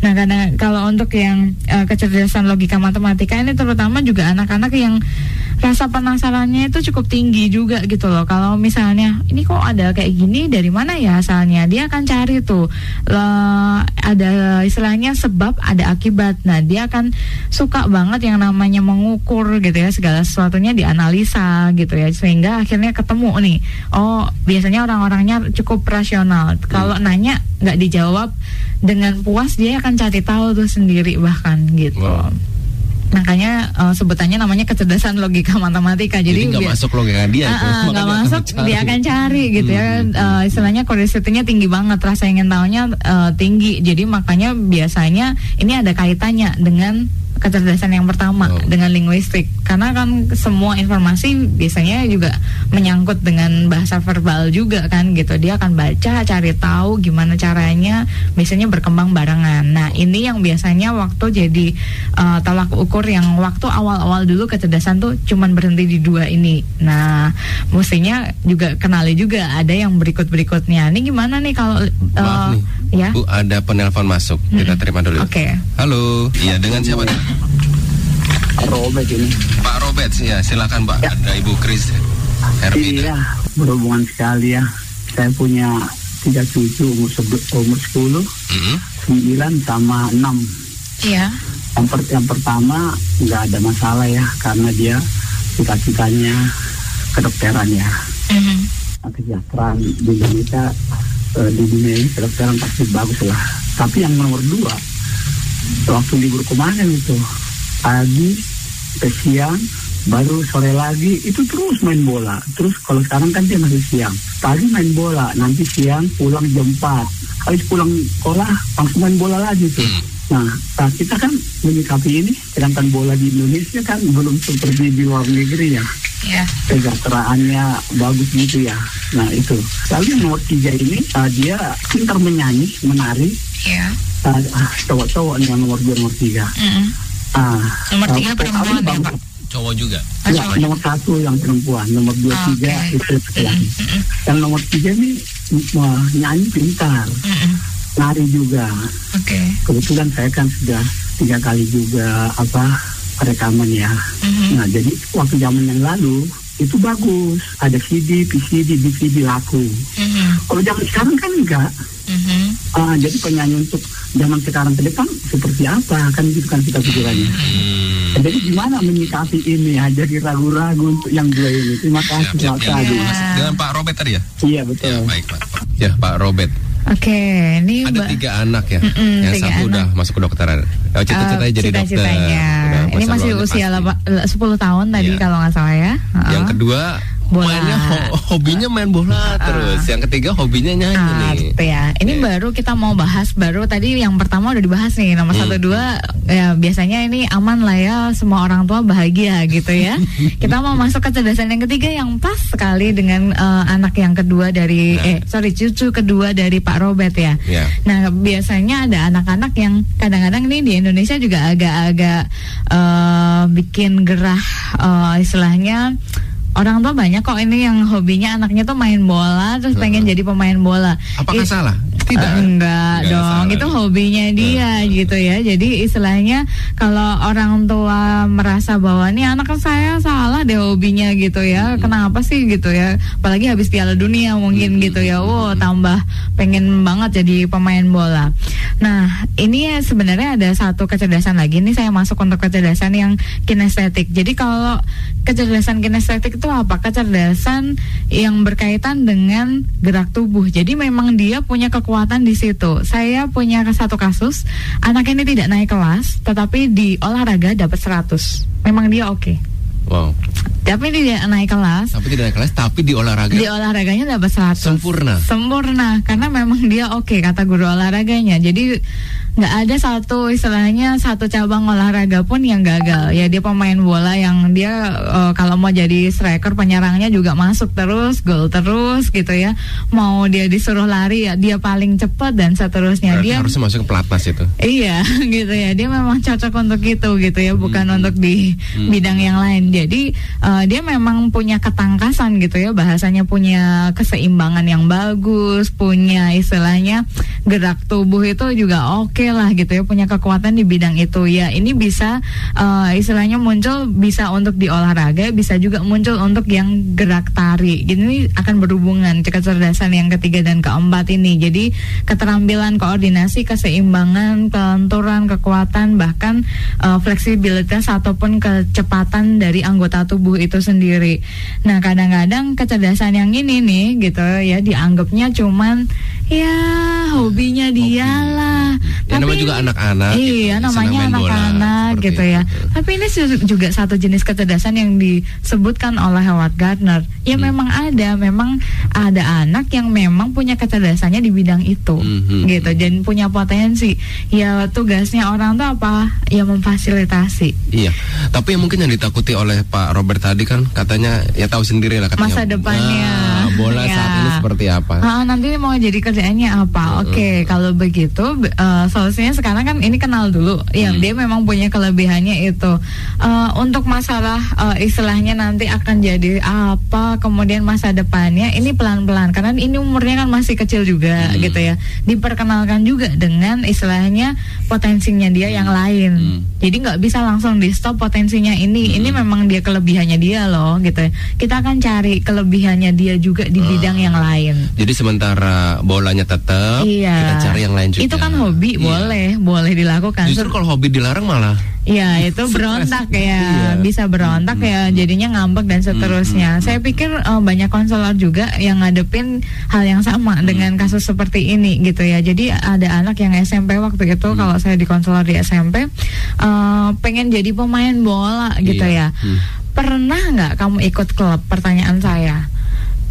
nah karena kalau untuk yang uh, kecerdasan logika matematika ini terutama juga anak-anak yang rasa penasarannya itu cukup tinggi juga gitu loh. Kalau misalnya ini kok ada kayak gini dari mana ya asalnya? Dia akan cari tuh le, ada istilahnya sebab ada akibat. Nah, dia akan suka banget yang namanya mengukur gitu ya segala sesuatunya dianalisa gitu ya sehingga akhirnya ketemu nih. Oh, biasanya orang-orangnya cukup rasional. Kalau hmm. nanya nggak dijawab dengan puas dia akan cari tahu tuh sendiri bahkan gitu. Wow makanya uh, sebutannya namanya kecerdasan logika matematika. Jadi nggak masuk logika dia uh, nggak masuk dia akan cari gitu ya. Uh, istilahnya curiosity-nya tinggi banget rasa ingin tahunya uh, tinggi. Jadi makanya biasanya ini ada kaitannya dengan kecerdasan yang pertama oh. dengan linguistik. Karena kan semua informasi biasanya juga menyangkut dengan bahasa verbal juga kan gitu. Dia akan baca cari tahu gimana caranya biasanya berkembang barengan. Nah ini yang biasanya waktu jadi uh, tolak ukur yang waktu awal-awal dulu kecerdasan tuh cuman berhenti di dua ini. Nah mestinya juga kenali juga ada yang berikut-berikutnya. Ini gimana nih kalau uh, nih, ya? Bu ada penelpon masuk. Kita terima dulu. Oke. Okay. halo. Iya dengan siapa nih Robert ini. Pak Robert, ya silakan Pak. Ya. Ada Ibu Kris Hermina. Iya, berhubungan sekali ya. Saya punya tiga cucu umur, umur 10, mm -hmm. 9 sama 6. Iya. Yang, per yang pertama nggak ada masalah ya karena dia cita-citanya kedokteran ya. Mm -hmm. Kesejahteraan di Indonesia uh, di dunia ini kedokteran pasti bagus lah. Tapi yang nomor dua waktu libur kemarin itu pagi ke siang baru sore lagi. Itu terus main bola. Terus kalau sekarang kan dia masih siang. Pagi main bola nanti siang pulang jam 4 habis pulang sekolah langsung main bola lagi tuh. Hmm. nah, nah kita kan menyikapi ini sedangkan bola di Indonesia kan belum seperti di luar negeri ya. Yeah. kesejahteraannya bagus gitu ya. Nah itu. Lalu yang nomor tiga ini uh, dia pintar menyanyi menari yeah. uh, cowok-cowok yang nomor dua nomor tiga mm -hmm Ah, nomor tiga perempuan ya Pak? Cowok juga. Oh, ya, nomor satu yang perempuan, nomor dua oh, tiga okay. itu laki. Mm-hmm. Yang nomor tiga ini wah, nyanyi pintar, mm-hmm. nari juga. Oke. Okay. Kebetulan saya kan sudah tiga kali juga apa rekaman ya. Mm-hmm. Nah jadi waktu zaman yang lalu itu bagus ada CD, PCD, DVD laku. Mm-hmm. Kalau zaman sekarang kan enggak. Mm-hmm. Uh, jadi penyanyi untuk zaman sekarang ke depan seperti apa kan gitu kan kita pikirannya. Mm. Jadi gimana menyikapi ini ya jadi ragu-ragu untuk yang dua ini. Terima kasih siap, siap, siap. Dengan Pak Robert tadi ya? Iya betul. Ya, baik Pak. Ya Pak Robert. Oke, okay, ini ada tiga anak ya, mm -mm, yang satu anak. udah masuk kedokteran. Oh, cita-citanya uh, jadi cita dokter. Ini masih usia 10 tahun tadi yeah. kalau nggak salah ya. Uh Yang kedua bola. Mainnya ho hobinya main bola uh, terus. Yang ketiga hobinya nyanyi uh, nih. Gitu ya. Ini yeah. baru kita mau bahas baru tadi yang pertama udah dibahas nih nomor hmm. satu dua ya biasanya ini aman lah ya semua orang tua bahagia gitu ya. kita mau masuk ke kecerdasan yang ketiga yang pas sekali dengan uh, anak yang kedua dari nah. eh sorry cucu kedua dari Pak Robert ya. Yeah. Nah biasanya ada anak-anak yang kadang-kadang ini di Indonesia juga agak-agak uh, bikin gerah uh, istilahnya orang tua banyak kok ini yang hobinya anaknya tuh main bola terus pengen jadi pemain bola. Apakah It, salah? Tidak. Uh, enggak, enggak dong, salah. itu hobinya dia uh, gitu ya. Jadi istilahnya kalau orang tua merasa bahwa ini anak saya salah deh hobinya gitu ya. Hmm. Kenapa sih gitu ya? Apalagi habis Piala Dunia mungkin hmm. gitu ya. Wow, tambah pengen banget jadi pemain bola. Nah, ini ya sebenarnya ada satu kecerdasan lagi nih saya masuk untuk kecerdasan yang kinestetik. Jadi kalau kecerdasan kinestetik itu itu apa? Kecerdasan yang berkaitan dengan gerak tubuh. Jadi memang dia punya kekuatan di situ. Saya punya satu kasus, anak ini tidak naik kelas, tetapi di olahraga dapat 100. Memang dia oke. Okay. Wow. Tapi tidak naik kelas. Tapi tidak naik kelas, tapi di olahraga. Di olahraganya dapat 100. Sempurna. Sempurna, karena memang dia oke okay, kata guru olahraganya. Jadi nggak ada satu istilahnya satu cabang olahraga pun yang gagal ya dia pemain bola yang dia uh, kalau mau jadi striker penyerangnya juga masuk terus gol terus gitu ya mau dia disuruh lari ya dia paling cepat dan seterusnya Berarti dia harus masuk ke pelatnas itu iya gitu ya dia memang cocok untuk itu gitu ya bukan hmm. untuk di hmm. bidang yang lain jadi uh, dia memang punya ketangkasan gitu ya bahasanya punya keseimbangan yang bagus punya istilahnya gerak tubuh itu juga oke okay lah gitu ya punya kekuatan di bidang itu. Ya ini bisa uh, istilahnya muncul bisa untuk di olahraga bisa juga muncul untuk yang gerak tari. Ini akan berhubungan kecerdasan yang ketiga dan keempat ini. Jadi keterampilan koordinasi keseimbangan kelenturan kekuatan bahkan uh, fleksibilitas ataupun kecepatan dari anggota tubuh itu sendiri. Nah kadang-kadang kecerdasan yang ini nih gitu ya dianggapnya cuman ya hobinya dia lah Ya, namanya juga anak-anak. Iya, gitu, namanya anak-anak gitu ya. Itu. Tapi ini juga satu jenis kecerdasan yang disebutkan oleh Howard Gardner. Ya hmm. memang ada, memang ada anak yang memang punya kecerdasannya di bidang itu, hmm. hmm gitu. Hmm. Dan punya potensi. Ya tugasnya orang tuh apa? Ya memfasilitasi. Iya. Tapi yang mungkin yang ditakuti oleh Pak Robert tadi kan katanya ya tahu sendiri lah katanya. Masa depannya. Nah, bola ya. saat ini seperti apa? Nah, nanti mau jadi kerjaannya apa? Oke, okay, kalau begitu uh, solusinya sekarang kan ini kenal dulu. Ya, hmm. dia memang punya kelebihannya itu. Uh, untuk masalah uh, istilahnya nanti akan jadi apa, kemudian masa depannya ini pelan-pelan karena ini umurnya kan masih kecil juga hmm. gitu ya. Diperkenalkan juga dengan istilahnya potensinya dia yang lain. Hmm. Jadi nggak bisa langsung di stop potensinya ini. Hmm. Ini memang dia kelebihannya dia loh gitu ya. Kita akan cari kelebihannya dia juga di hmm. bidang yang lain. Jadi sementara bolanya tetap, iya. kita cari yang lain juga. Itu kan hobi, iya. boleh boleh dilakukan. Justru kalau hobi dilarang malah Iya itu berontak ya, iya. bisa berontak hmm. ya, jadinya ngambek dan seterusnya. Hmm. Saya pikir uh, banyak konselor juga yang ngadepin hal yang sama hmm. dengan kasus seperti ini gitu ya. Jadi ada anak yang SMP waktu itu hmm. kalau saya di konselor di SMP uh, pengen jadi pemain bola gitu iya. ya. Hmm. Pernah nggak kamu ikut klub? Pertanyaan saya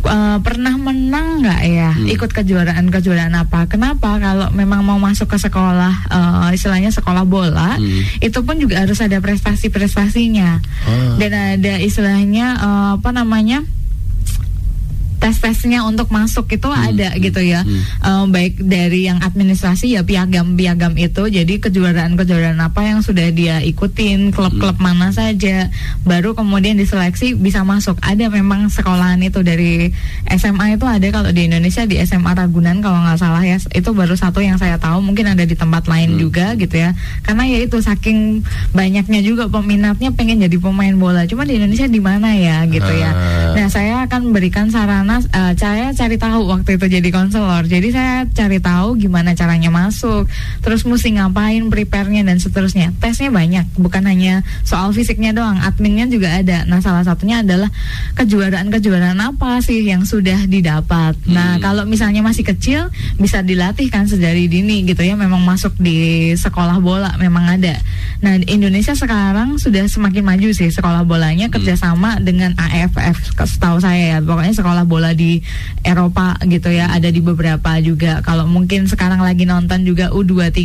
uh, pernah menang nggak ya hmm. ikut kejuaraan kejuaraan apa? Kenapa kalau memang mau masuk ke sekolah uh, istilahnya sekolah bola hmm. itu pun juga harus ada prestasi prestasinya oh. dan ada istilahnya uh, apa namanya tes-tesnya untuk masuk itu hmm. ada hmm. gitu ya. Hmm. Uh, baik dari yang administrasi ya piagam-piagam itu. Jadi kejuaraan-kejuaraan apa yang sudah dia ikutin, klub-klub hmm. mana saja, baru kemudian diseleksi bisa masuk. Ada memang sekolahan itu dari SMA itu ada kalau di Indonesia di SMA Ragunan kalau nggak salah ya. Itu baru satu yang saya tahu. Mungkin ada di tempat lain hmm. juga gitu ya. Karena ya itu saking banyaknya juga peminatnya pengen jadi pemain bola. Cuma di Indonesia di mana ya gitu ya. Ah. Nah, saya akan berikan sarana uh, saya cari tahu waktu itu jadi konselor. Jadi saya cari tahu gimana caranya masuk, terus mesti ngapain, prepare-nya dan seterusnya. Tesnya banyak, bukan hanya soal fisiknya doang, adminnya juga ada. Nah, salah satunya adalah kejuaraan-kejuaraan apa sih yang sudah didapat. Nah, hmm. Nah, kalau misalnya masih kecil bisa dilatih kan sedari dini gitu ya, memang masuk di sekolah bola memang ada. Nah, Indonesia sekarang sudah semakin maju sih sekolah bolanya hmm. kerjasama dengan AFF, setahu saya ya. Pokoknya sekolah bola di Eropa gitu ya, ada di beberapa juga. Kalau mungkin sekarang lagi nonton juga U23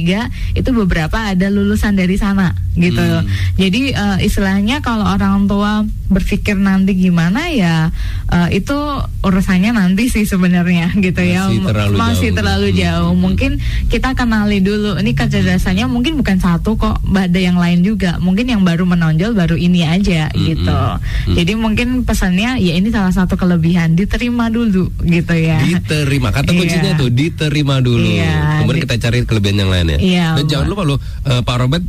itu beberapa ada lulusan dari sana gitu. Hmm. Jadi uh, istilahnya kalau orang tua berpikir nanti gimana ya uh, itu urusannya nanti sih sebenarnya gitu ya. Masih terlalu Masih jauh. terlalu jauh. Hmm. Mungkin kita kenali dulu. Ini kecerdasannya mungkin bukan satu kok, ada yang lain juga. Mungkin yang baru menonjol baru ini aja hmm. gitu. Hmm. Jadi mungkin pesannya ya ini salah satu kelebihan diterima dulu gitu ya. Diterima. Kata kuncinya yeah. tuh diterima dulu. Yeah. Kemudian kita cari kelebihan yang lain ya. Yeah, Dan jangan lupa lo uh, Pak Robert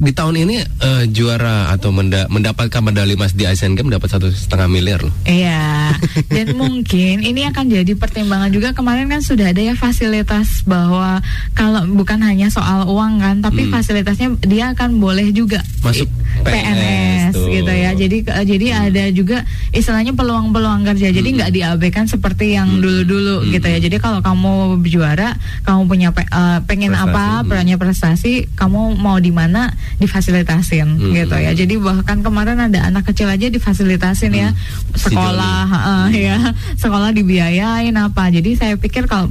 di tahun ini uh, juara atau menda mendapatkan medali emas di Asian Games dapat satu setengah miliar loh. Iya. Dan mungkin ini akan jadi pertimbangan juga kemarin kan sudah ada ya fasilitas bahwa kalau bukan hanya soal uang kan, tapi hmm. fasilitasnya dia akan boleh juga masuk PNS, PNS gitu ya. Jadi uh, jadi hmm. ada juga istilahnya peluang-peluang kerja. Jadi hmm. nggak hmm. diabaikan seperti yang hmm. dulu-dulu hmm. gitu ya. Jadi kalau kamu juara, kamu punya uh, pengen prestasi. apa, hmm. punya prestasi, kamu mau di mana difasilitasin hmm. gitu ya. Jadi bahkan kemarin ada anak kecil aja difasilitasin ya. hmm. ya sekolah uh, ya sekolah dibiayain apa. Jadi saya pikir kalau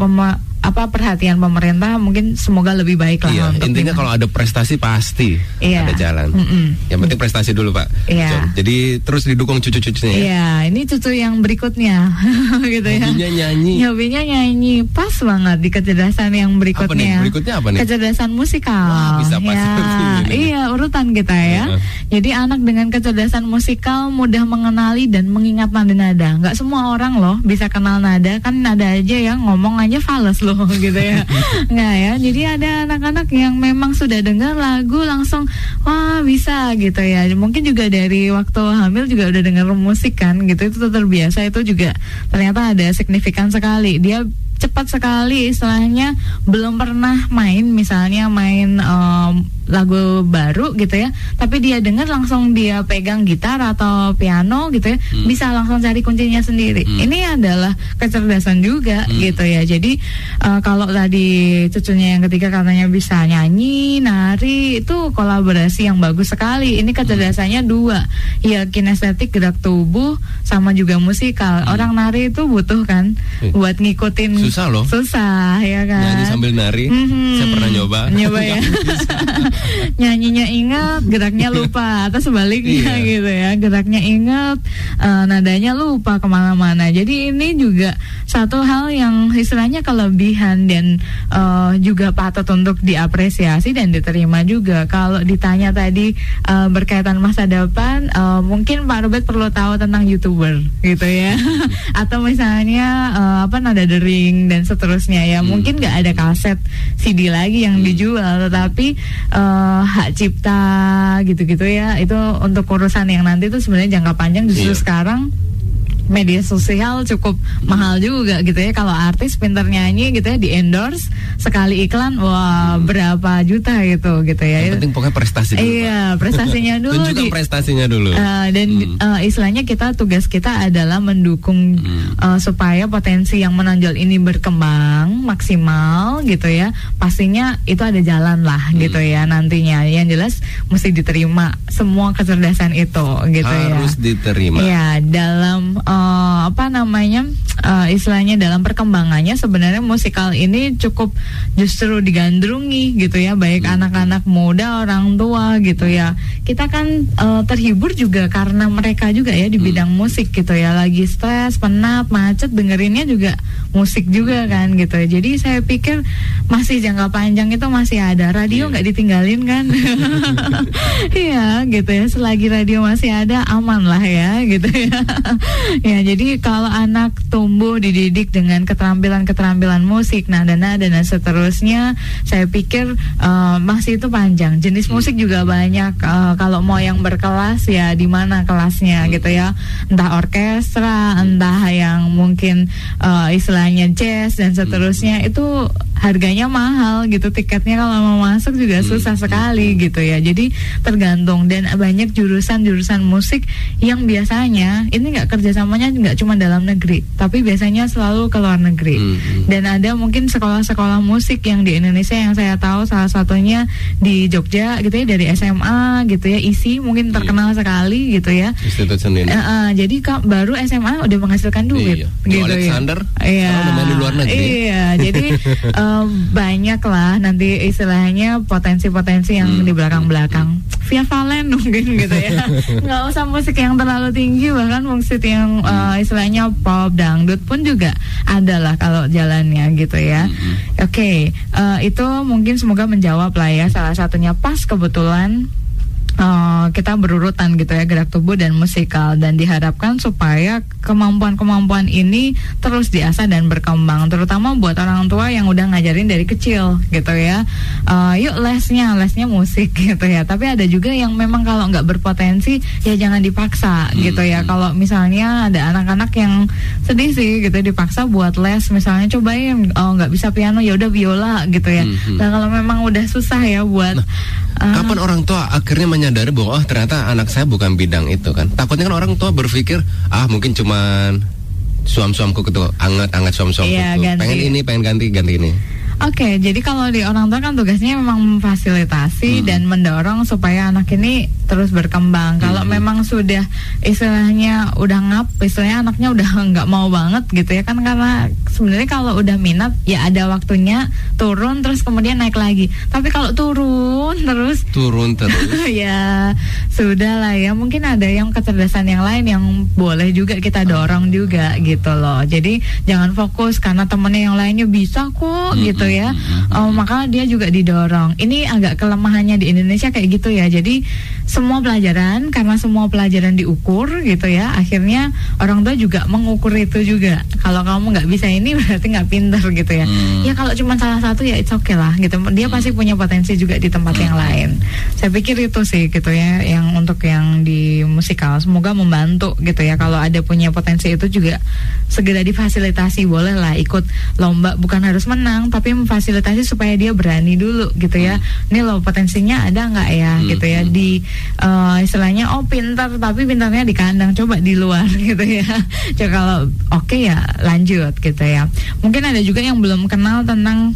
apa perhatian pemerintah mungkin semoga lebih baik lah. Iya, intinya kalau ada prestasi pasti iya. ada jalan. Mm -mm. Yang penting prestasi dulu pak. Iya. Jadi terus didukung cucu-cucunya. Ya? Iya, ini cucu yang berikutnya, gitu ya. Hobinya nyanyi. Hobinya nyanyi, pas banget di kecerdasan yang berikutnya. Apa nih? Berikutnya apa nih? Kecerdasan musikal. Wah, bisa pas ya. Iya, urutan kita ya. Uh -huh. Jadi anak dengan kecerdasan musikal mudah mengenali dan mengingat nada-nada. Gak semua orang loh bisa kenal nada, kan nada aja yang ngomong aja fals loh gitu ya. Nggak ya jadi ada anak-anak yang memang sudah dengar lagu langsung wah bisa gitu ya. Mungkin juga dari waktu hamil juga udah dengar musik kan gitu. Itu terbiasa itu juga ternyata ada signifikan sekali. Dia cepat sekali istilahnya belum pernah main misalnya main um, lagu baru gitu ya tapi dia dengar langsung dia pegang gitar atau piano gitu ya hmm. bisa langsung cari kuncinya sendiri hmm. ini adalah kecerdasan juga hmm. gitu ya jadi uh, kalau tadi cucunya yang ketiga katanya bisa nyanyi nari itu kolaborasi yang bagus sekali ini kecerdasannya hmm. dua ya kinestetik gerak tubuh sama juga musikal hmm. orang nari itu butuh kan hmm. buat ngikutin susah loh. Susah ya kan? Nyanyi sambil nari. Mm-hmm. saya pernah nyoba. Nyoba ya? Nyanyinya ingat geraknya lupa atau sebaliknya iya. gitu ya. Geraknya ingat uh, nadanya lupa ke mana-mana. Jadi ini juga satu hal yang istilahnya kelebihan dan uh, juga patut untuk diapresiasi dan diterima juga. Kalau ditanya tadi uh, berkaitan masa depan uh, mungkin Pak Robert perlu tahu tentang youtuber gitu ya. Atau misalnya uh, apa nada dering dan seterusnya ya. Hmm. Mungkin nggak ada kaset CD lagi yang hmm. dijual, tetapi uh, hak cipta gitu-gitu ya itu untuk urusan yang nanti itu sebenarnya jangka panjang justru yeah. sekarang media sosial cukup mahal juga gitu ya kalau artis pinter nyanyi gitu ya di endorse sekali iklan wah hmm. berapa juta gitu gitu ya yang penting pokoknya prestasi dulu iya prestasinya dulu tunjukkan di, prestasinya dulu uh, dan hmm. uh, istilahnya kita tugas kita adalah mendukung hmm. uh, supaya potensi yang menonjol ini berkembang maksimal gitu ya pastinya itu ada jalan lah hmm. gitu ya nantinya yang jelas mesti diterima semua kecerdasan itu gitu harus ya harus diterima ya dalam uh, uh, apa namanya uh, istilahnya dalam perkembangannya sebenarnya musikal ini cukup justru digandrungi gitu ya baik hmm. anak-anak muda orang tua gitu ya kita kan uh, terhibur juga karena mereka juga ya di hmm. bidang musik gitu ya lagi stres penat macet dengerinnya juga musik juga kan gitu ya jadi saya pikir masih jangka panjang itu masih ada radio iya. nggak yeah. ditinggalin kan iya gitu ya selagi radio masih ada aman lah ya gitu ya ya jadi kalau anak tumbuh dididik dengan keterampilan-keterampilan musik nada-nada dan seterusnya saya pikir uh, masih itu panjang. Jenis hmm. musik juga banyak. Uh, kalau mau yang berkelas ya di mana kelasnya hmm. gitu ya. Entah orkestra entah yang mungkin uh, istilahnya jazz dan seterusnya hmm. itu harganya mahal gitu. Tiketnya kalau mau masuk juga susah sekali gitu ya. Jadi tergantung. Dan banyak jurusan-jurusan musik yang biasanya ini nggak kerjasamanya nggak cuma dalam negeri tapi biasanya selalu ke luar negeri hmm. dan ada mungkin sekolah-sekolah musik yang di Indonesia yang saya tahu salah satunya di Jogja gitu ya dari SMA gitu ya isi mungkin terkenal hmm. sekali gitu ya uh, uh, jadi kak baru SMA udah menghasilkan duit iya. gitu ya. Alexander ya. iya di luar negeri iya jadi uh, banyak lah nanti istilahnya potensi-potensi yang hmm. di belakang-belakang via Valen mungkin gitu ya nggak usah musik yang terlalu tinggi bahkan musik yang uh, istilahnya pop dangdut pun juga ada lah kalau jalannya gitu ya. Hmm. oke okay, uh, eh, itu mungkin semoga menjawab lah ya. Salah satunya pas kebetulan uh, kita berurutan gitu ya gerak tubuh dan musikal. Dan diharapkan supaya kemampuan-kemampuan ini terus diasah dan berkembang. Terutama buat orang tua yang udah ngajarin dari kecil gitu ya. Uh, yuk lesnya lesnya musik gitu ya. Tapi ada juga yang memang kalau nggak berpotensi ya jangan dipaksa hmm. gitu ya. Kalau misalnya ada anak-anak yang sedih sih gitu dipaksa buat les. Misalnya cobain oh nggak bisa piano ya udah biola gitu ya. Hmm. nah kalau memang udah susah ya buat nah, uh, kapan orang tua akhirnya menyadari bahwa oh ternyata anak saya bukan bidang itu kan. Takutnya kan orang tua berpikir ah mungkin cuman suam-suamku gitu anget-anget suam-suamku. Iya, pengen ini, pengen ganti, ganti ini. Oke, okay, jadi kalau di orang tua kan tugasnya memang memfasilitasi hmm. dan mendorong supaya anak ini terus berkembang. Hmm. Kalau memang sudah istilahnya udah ngap, istilahnya anaknya udah nggak mau banget gitu ya kan karena sebenarnya kalau udah minat ya ada waktunya turun terus kemudian naik lagi. Tapi kalau turun terus turun terus ya sudah lah ya. Mungkin ada yang kecerdasan yang lain yang boleh juga kita dorong juga gitu loh. Jadi jangan fokus karena temennya yang lainnya bisa kok hmm. gitu ya. Uh, maka dia juga didorong. Ini agak kelemahannya di Indonesia kayak gitu ya. Jadi semua pelajaran karena semua pelajaran diukur gitu ya. Akhirnya orang tua juga mengukur itu juga. Kalau kamu nggak bisa ini berarti nggak pinter gitu ya. Hmm. Ya kalau cuma salah satu ya it's okay lah gitu. Dia hmm. pasti punya potensi juga di tempat yang lain. Saya pikir itu sih gitu ya yang untuk yang di musikal. Semoga membantu gitu ya kalau ada punya potensi itu juga segera difasilitasi boleh lah ikut lomba bukan harus menang tapi memfasilitasi supaya dia berani dulu gitu ya. Hmm. Ini loh potensinya ada nggak ya hmm. gitu ya di uh, istilahnya oh pintar tapi pintarnya di kandang coba di luar gitu ya. Coba kalau oke okay ya lanjut gitu ya. Mungkin ada juga yang belum kenal tentang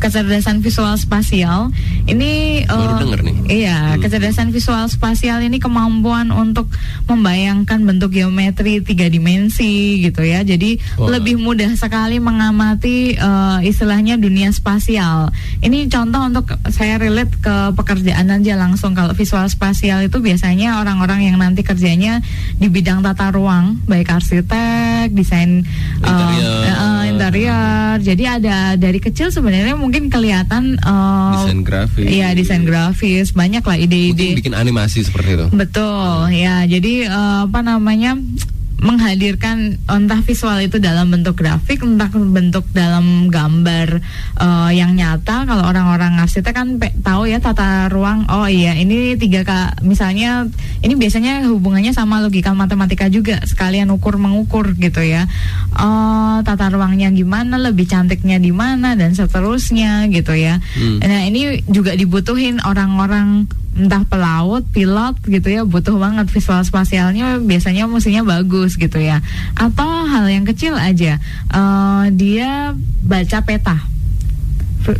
kecerdasan visual spasial ini uh, nih. iya hmm. kecerdasan visual spasial ini kemampuan untuk membayangkan bentuk geometri tiga dimensi gitu ya jadi wow. lebih mudah sekali mengamati uh, istilahnya dunia spasial ini contoh untuk saya relate ke pekerjaan aja langsung kalau visual spasial itu biasanya orang-orang yang nanti kerjanya di bidang tata ruang baik arsitek desain interior, uh, uh, interior. jadi ada dari kecil sebenarnya mungkin kelihatan uh, desain grafis. Iya, desain grafis, banyak lah ide-ide. bikin animasi seperti itu. Betul, ya. Jadi uh, apa namanya? Menghadirkan entah visual itu dalam bentuk grafik, entah bentuk dalam gambar uh, yang nyata. Kalau orang-orang arsitek kan tahu ya tata ruang. Oh iya, ini tiga k misalnya ini biasanya hubungannya sama logika matematika juga sekalian ukur mengukur gitu ya. Uh, tata ruangnya gimana, lebih cantiknya di mana dan seterusnya gitu ya. Hmm. Nah ini juga dibutuhin orang-orang entah pelaut, pilot gitu ya butuh banget visual spasialnya biasanya mestinya bagus gitu ya. Atau hal yang kecil aja uh, dia baca peta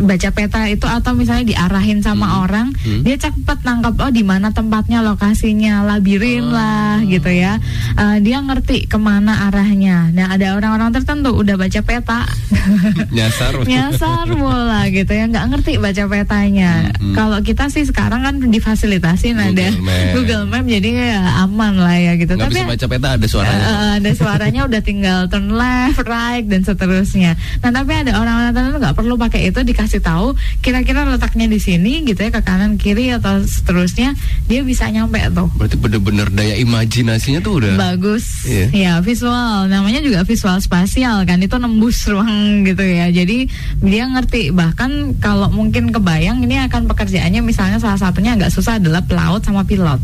baca peta itu atau misalnya diarahin sama Hmm. orang, Hmm. dia cepet nangkep oh di mana tempatnya, lokasinya, labirin Oh. lah gitu ya. Eh, dia ngerti ke mana arahnya. Nah ada orang-orang tertentu udah baca peta, Nyasar. nyasar mula gitu ya, nggak ngerti baca petanya. Hmm. Kalau kita sih sekarang kan difasilitasin Google ada Map. Google Map, jadi ya aman lah ya gitu. Nggak bisa baca peta ada suaranya. Eh, ada suaranya udah tinggal turn left, right dan seterusnya. Nah tapi ada orang-orang tertentu nggak perlu pakai itu dikasih tahu kira-kira letaknya di sini gitu ya ke kanan kiri atau seterusnya dia bisa nyampe tuh. Berarti bener-bener daya imajinasinya tuh udah. Bagus, Iya. ya visual. Namanya juga visual spasial kan itu nembus ruang gitu ya. Jadi dia ngerti. Bahkan kalau mungkin kebayang ini akan pekerjaannya misalnya salah satunya agak susah adalah pelaut sama pilot.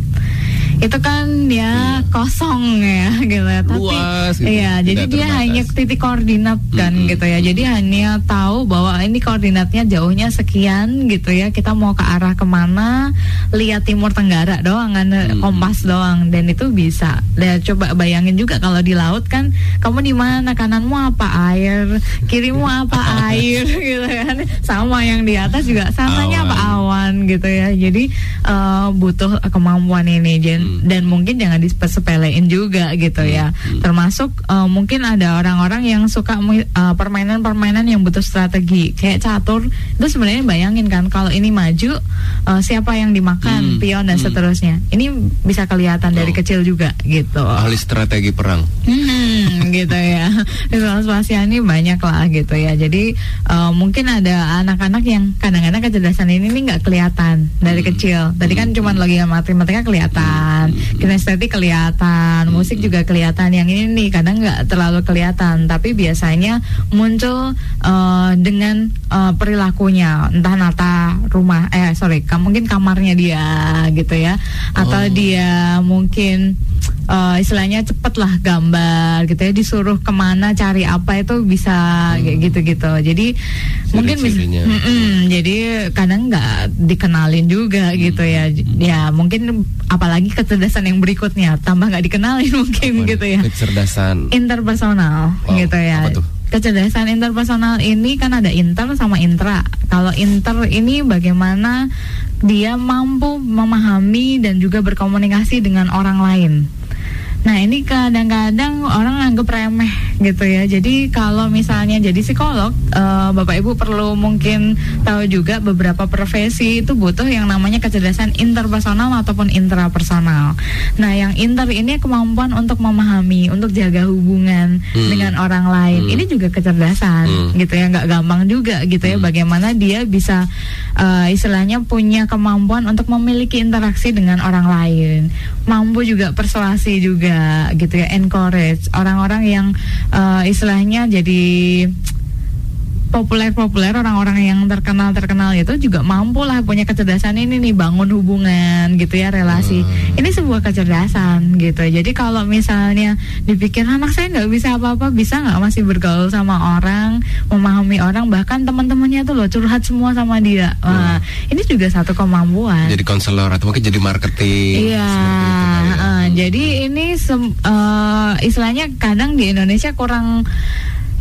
Itu kan dia kosong ya gitu ya. Tapi. Luas gitu, iya, jadi dia terbatas. hanya titik koordinat kan Mm-mm. gitu ya. Jadi hanya tahu bahwa ini koordinatnya jauhnya sekian gitu ya. Kita mau ke arah ke mana? Lihat timur tenggara doang kan Mm. kompas doang dan itu bisa. Dan coba bayangin juga kalau di laut kan kamu di mana? Kananmu apa air, kirimu apa air gitu kan. Sama yang di atas juga samanya apa awan gitu ya. Jadi eh, butuh kemampuan ini dan, Hmm. dan mungkin jangan disepelein juga gitu ya. Hmm. Termasuk eh, mungkin ada orang-orang yang suka eh, permainan-permainan yang butuh strategi kayak catur itu sebenarnya bayangin kan kalau ini maju eh, siapa yang dimakan Hmm. pion dan Hmm. seterusnya. Ini bisa kelihatan dari Oh. kecil juga gitu. Ahli strategi perang. Hmm, gitu ya. Spasial ini banyak lah gitu ya. Jadi eh, mungkin ada anak-anak yang kadang-kadang kecerdasan ini nih nggak kelihatan dari Hmm. kecil. Tadi kan Hmm. cuma logika matematika kelihatan, Hmm. kinestetik kelihatan, musik juga kelihatan. Yang ini nih kadang nggak terlalu kelihatan, tapi biasanya muncul eh, dengan eh, perilakunya, entah nata rumah, eh sorry, mungkin kamarnya dia gitu ya, atau Oh. dia mungkin eh, istilahnya cepet lah gambar gitu ya disuruh ke mana cari apa itu bisa kayak gitu-gitu jadi mungkin bisa Ciri-cirinya. Mm-mm, jadi kadang nggak dikenalin juga gitu ya ya mungkin apalagi kecerdasan yang berikutnya tambah nggak dikenalin mungkin Apa gitu ya Kecerdasan. interpersonal Wow, gitu ya. apa tuh? Kecerdasan interpersonal ini kan ada inter sama intra. Kalau inter ini bagaimana dia mampu memahami dan juga berkomunikasi dengan orang lain. Nah ini kadang-kadang orang anggap remeh gitu ya. Jadi kalau misalnya jadi psikolog, eh, bapak ibu perlu mungkin tahu juga beberapa profesi itu butuh yang namanya kecerdasan interpersonal ataupun intrapersonal. Nah yang inter ini kemampuan untuk memahami, untuk jaga hubungan Hmm. dengan orang lain. Hmm. Ini juga kecerdasan Hmm. gitu ya, nggak gampang juga gitu ya. Hmm. Bagaimana dia bisa eh, istilahnya punya kemampuan untuk memiliki interaksi dengan orang lain, mampu juga persuasi juga gitu ya, encourage orang-orang yang eh, istilahnya jadi populer-populer orang-orang yang terkenal-terkenal itu juga mampu lah punya kecerdasan ini nih bangun hubungan gitu ya relasi. Hmm. ini sebuah kecerdasan gitu. Jadi kalau misalnya dipikir anak saya nggak bisa apa-apa bisa nggak masih bergaul sama orang memahami orang bahkan teman-temannya tuh loh curhat semua sama dia. Wah, ini juga satu kemampuan. Jadi konselor atau mungkin jadi marketing. Iya, itu eh, jadi ini sem- eh, istilahnya kadang di Indonesia kurang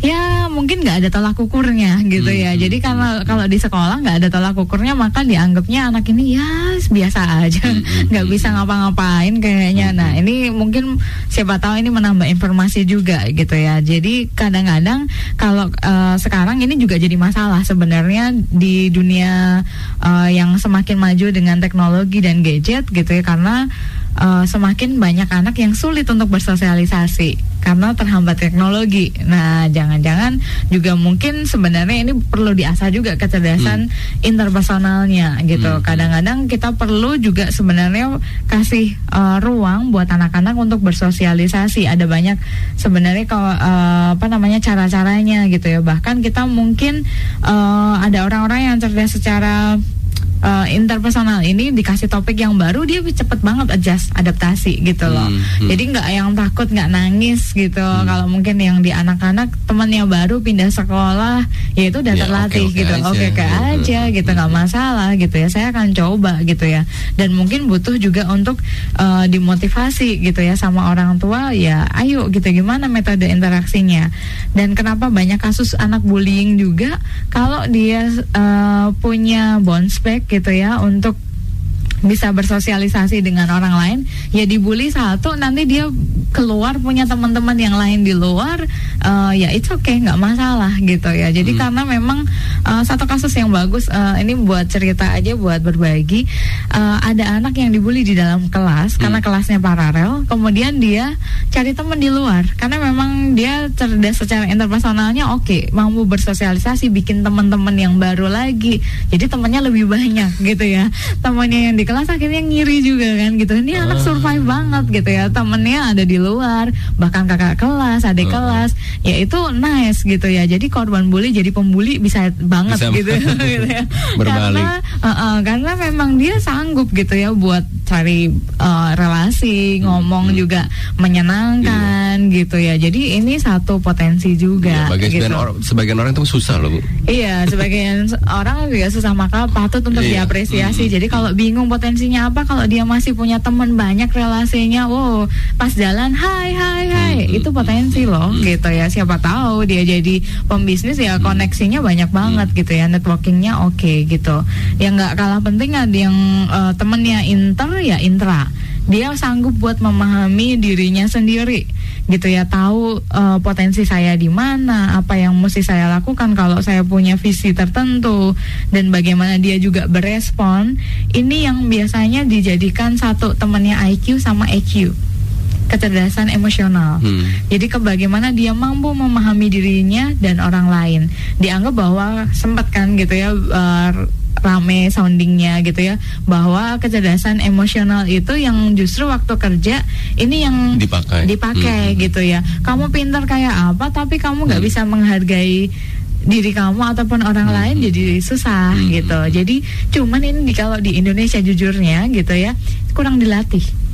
ya mungkin nggak ada tolak ukurnya gitu ya. Hmm, Jadi kalau kalau di sekolah nggak ada tolak ukurnya maka dianggapnya anak ini ya biasa aja, Hmm, hmm, nggak hmm, bisa ngapa-ngapain kayaknya. Nah ini mungkin siapa tahu ini menambah informasi juga gitu ya. Jadi kadang-kadang kalau eh, sekarang ini juga jadi masalah sebenarnya di dunia eh, yang semakin maju dengan teknologi dan gadget gitu ya karena eh, semakin banyak anak yang sulit untuk bersosialisasi karena terhambat teknologi. Nah, jangan-jangan juga mungkin sebenarnya ini perlu diasah juga kecerdasan interpersonalnya gitu. Hmm. Kadang-kadang kita perlu juga sebenarnya kasih eh, ruang buat anak-anak untuk bersosialisasi. Ada banyak sebenarnya kalau eh, apa namanya cara-caranya gitu ya. Bahkan kita mungkin eh, ada orang-orang yang cerdas secara uh, interpersonal ini dikasih topik yang baru dia cepet banget adjust adaptasi gitu loh. Hmm, hmm. jadi nggak yang takut nggak nangis gitu. Hmm. kalau mungkin yang di anak-anak temennya baru pindah sekolah ya itu udah ya, terlatih okay, okay gitu. oke okay, okay hmm, aja hmm. gitu nggak masalah gitu ya. Saya akan coba gitu ya. Dan mungkin butuh juga untuk uh, dimotivasi gitu ya sama orang tua ya ayo gitu gimana metode interaksinya? Dan kenapa banyak kasus anak bullying juga? Kalau dia uh, punya bounce back gitu ya untuk bisa bersosialisasi dengan orang lain ya dibully satu nanti dia keluar punya teman-teman yang lain di luar uh, ya itu oke okay, nggak masalah gitu ya jadi hmm. karena memang uh, satu kasus yang bagus uh, ini buat cerita aja buat berbagi uh, ada anak yang dibully di dalam kelas hmm. karena kelasnya paralel kemudian dia cari teman di luar karena memang dia cerdas secara interpersonalnya oke okay, mampu bersosialisasi bikin teman-teman yang baru lagi jadi temannya lebih banyak gitu ya temannya yang di kelas akhirnya ngiri juga kan gitu. Ini anak survive banget gitu ya. Temennya ada di luar bahkan kakak kelas adik uh. kelas. Ya itu nice gitu ya. Jadi korban bully jadi pembuli bisa banget bisa gitu, gitu ya. Karena uh, uh, karena memang dia sanggup gitu ya buat cari uh, relasi ngomong hmm. juga menyenangkan iya. gitu ya jadi ini satu potensi juga iya, gitu. sebagian, or sebagian orang itu susah loh bu iya sebagian orang juga susah maka patut untuk iya. diapresiasi hmm. jadi kalau bingung potensinya apa kalau dia masih punya teman banyak relasinya wow pas jalan hai hai hai hmm. itu potensi loh hmm. gitu ya siapa tahu dia jadi pembisnis ya koneksinya banyak banget hmm. gitu ya networkingnya oke okay, gitu yang nggak kalah penting ada yang uh, temennya inter ya intra dia sanggup buat memahami dirinya sendiri gitu ya tahu uh, potensi saya di mana apa yang mesti saya lakukan kalau saya punya visi tertentu dan bagaimana dia juga berespon ini yang biasanya dijadikan satu temannya IQ sama EQ kecerdasan emosional. Hmm. Jadi ke bagaimana dia mampu memahami dirinya dan orang lain. Dianggap bahwa sempat kan gitu ya uh, rame soundingnya gitu ya bahwa kecerdasan emosional itu yang justru waktu kerja ini yang dipakai dipakai hmm. gitu ya kamu pintar kayak apa tapi kamu nggak hmm. bisa menghargai diri kamu ataupun orang hmm. lain jadi susah hmm. gitu jadi cuman ini kalau di Indonesia jujurnya gitu ya kurang dilatih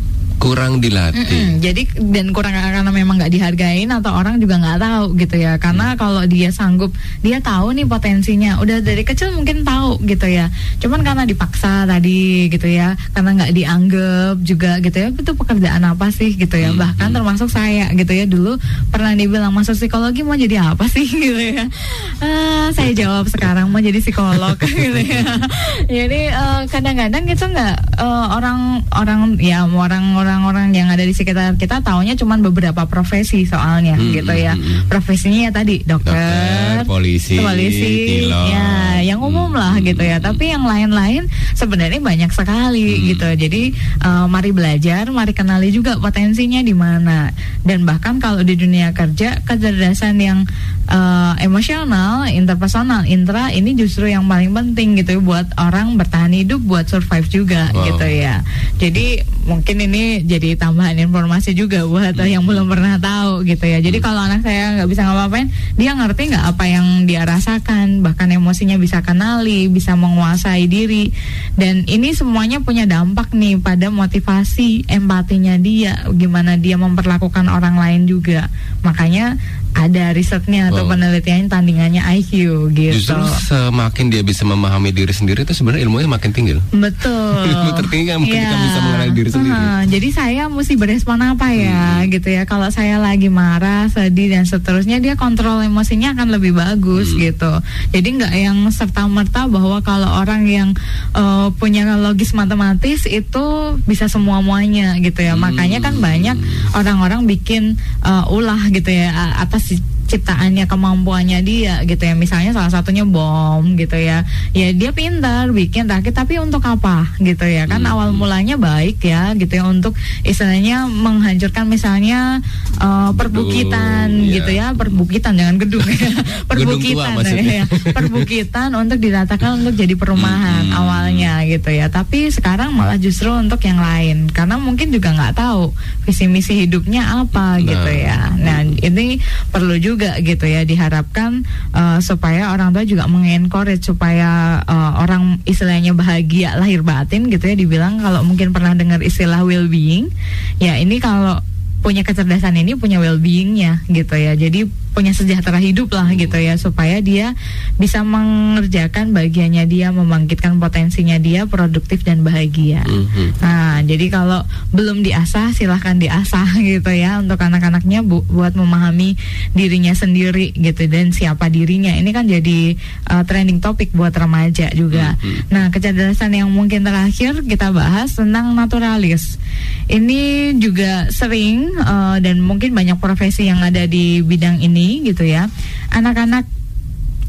kurang dilatih. Mm -mm. Jadi dan kurang karena memang nggak dihargain atau orang juga nggak tahu gitu ya. Karena mm. kalau dia sanggup, dia tahu nih potensinya. Udah dari kecil mungkin tahu gitu ya. Cuman karena dipaksa tadi gitu ya, karena nggak dianggap juga gitu ya. Itu pekerjaan apa sih gitu ya. Mm. Bahkan termasuk saya gitu ya dulu pernah dibilang masuk psikologi mau jadi apa sih gitu ya. Uh, saya jawab sekarang mau jadi psikolog gitu ya. Jadi uh, kadang-kadang itu nggak uh, orang orang ya orang orang orang-orang yang ada di sekitar kita taunya cuma beberapa profesi soalnya hmm, gitu ya. Hmm, hmm. Profesinya ya tadi dokter, dokter polisi, polisi, ya yang umum hmm, lah gitu ya. Hmm. Tapi yang lain-lain sebenarnya banyak sekali hmm. gitu. Jadi uh, mari belajar, mari kenali juga potensinya di mana. Dan bahkan kalau di dunia kerja kecerdasan yang uh, emosional, interpersonal, intra ini justru yang paling penting gitu buat orang bertahan hidup, buat survive juga wow. gitu ya. Jadi mungkin ini jadi tambahan informasi juga buat hmm. yang belum pernah tahu gitu ya. Jadi hmm. kalau anak saya nggak bisa ngapain, dia ngerti nggak apa yang dia rasakan, bahkan emosinya bisa kenali, bisa menguasai diri, dan ini semuanya punya dampak nih pada motivasi empatinya dia, gimana dia memperlakukan orang lain juga. Makanya ada risetnya atau oh. penelitiannya tandingannya IQ gitu. Justru semakin dia bisa memahami diri sendiri itu sebenarnya ilmunya makin tinggi. Betul. Ilmu tertinggi kan ketika yeah. bisa mengenali diri sendiri. Uh, jadi saya mesti berespon apa ya hmm. gitu ya. Kalau saya lagi marah, sedih dan seterusnya dia kontrol emosinya akan lebih bagus hmm. gitu. Jadi nggak yang serta merta bahwa kalau orang yang uh, punya logis matematis itu bisa semua muanya gitu ya. Hmm. Makanya kan banyak orang-orang bikin uh, ulah gitu ya atas ciptaannya kemampuannya dia gitu ya. Misalnya salah satunya bom gitu ya. Ya dia pintar bikin rakit tapi untuk apa gitu ya. Kan hmm. awal mulanya baik ya gitu ya untuk istilahnya menghancurkan misalnya uh, perbukitan gedung, gitu ya. ya perbukitan jangan gedung. Ya perbukitan ya, ya. Perbukitan untuk diratakan untuk jadi perumahan hmm. awalnya gitu ya. Tapi sekarang malah justru untuk yang lain. Karena mungkin juga nggak tahu visi misi hidupnya apa nah. gitu ya. Nah ini perlu juga juga gitu ya diharapkan uh, supaya orang tua juga mengencourage supaya uh, orang istilahnya bahagia lahir batin gitu ya dibilang kalau mungkin pernah dengar istilah well being ya ini kalau punya kecerdasan ini punya well beingnya gitu ya jadi punya sejahtera hidup lah gitu ya supaya dia bisa mengerjakan bagiannya dia membangkitkan potensinya dia produktif dan bahagia. Mm-hmm. Nah jadi kalau belum diasah silahkan diasah gitu ya untuk anak-anaknya bu- buat memahami dirinya sendiri gitu dan siapa dirinya ini kan jadi uh, trending topik buat remaja juga. Mm-hmm. Nah kecerdasan yang mungkin terakhir kita bahas tentang naturalis. Ini juga sering uh, dan mungkin banyak profesi yang ada di bidang ini gitu ya. Anak-anak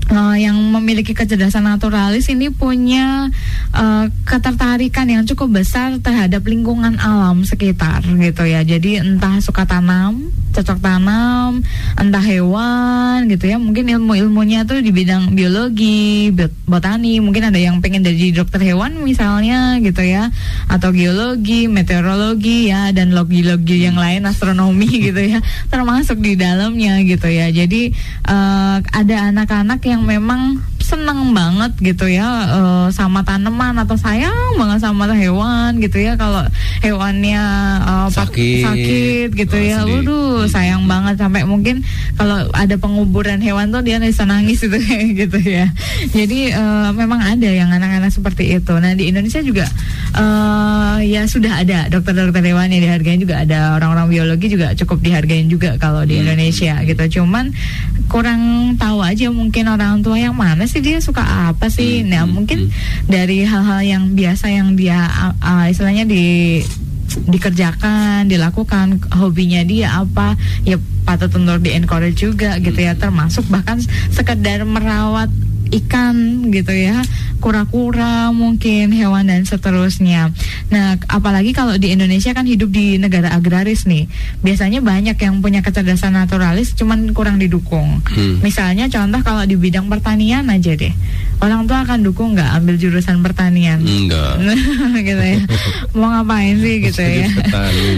uh, yang memiliki kecerdasan naturalis ini punya uh, ketertarikan yang cukup besar terhadap lingkungan alam sekitar gitu ya. Jadi entah suka tanam, cocok tanam, entah hewan gitu ya. Mungkin ilmu-ilmunya tuh di bidang biologi, botani, mungkin ada yang pengen jadi dokter hewan misalnya gitu ya, atau geologi, meteorologi ya dan logi-logi yang lain astronomi gitu ya. Termasuk di dalamnya gitu ya. Jadi uh, ada anak-anak yang memang seneng banget gitu ya uh, sama tanaman atau sayang banget sama hewan gitu ya. Kalau hewannya uh, sakit, sakit gitu oh, ya, waduh sayang banget sampai mungkin kalau ada penguburan hewan tuh dia bisa nangis gitu gitu ya. Jadi uh, memang ada yang anak-anak seperti itu. Nah di Indonesia juga uh, ya sudah ada dokter-dokter hewan yang dihargai juga ada orang-orang biologi juga cukup dihargai juga kalau di hmm. Indonesia gitu. Cuman kurang tahu aja mungkin orang tua yang mana sih dia suka apa sih hmm, nah hmm, mungkin hmm. dari hal-hal yang biasa yang dia uh, istilahnya di dikerjakan, dilakukan hobinya dia apa, ya patut untuk di encourage juga gitu ya, termasuk bahkan sekedar merawat ikan gitu ya, kura-kura mungkin hewan dan seterusnya. Nah, apalagi kalau di Indonesia kan hidup di negara agraris nih. Biasanya banyak yang punya kecerdasan naturalis cuman kurang didukung. Hmm. Misalnya contoh kalau di bidang pertanian aja deh. Orang tua akan dukung nggak ambil jurusan pertanian? Enggak. gitu ya. Mau ngapain sih gitu ya?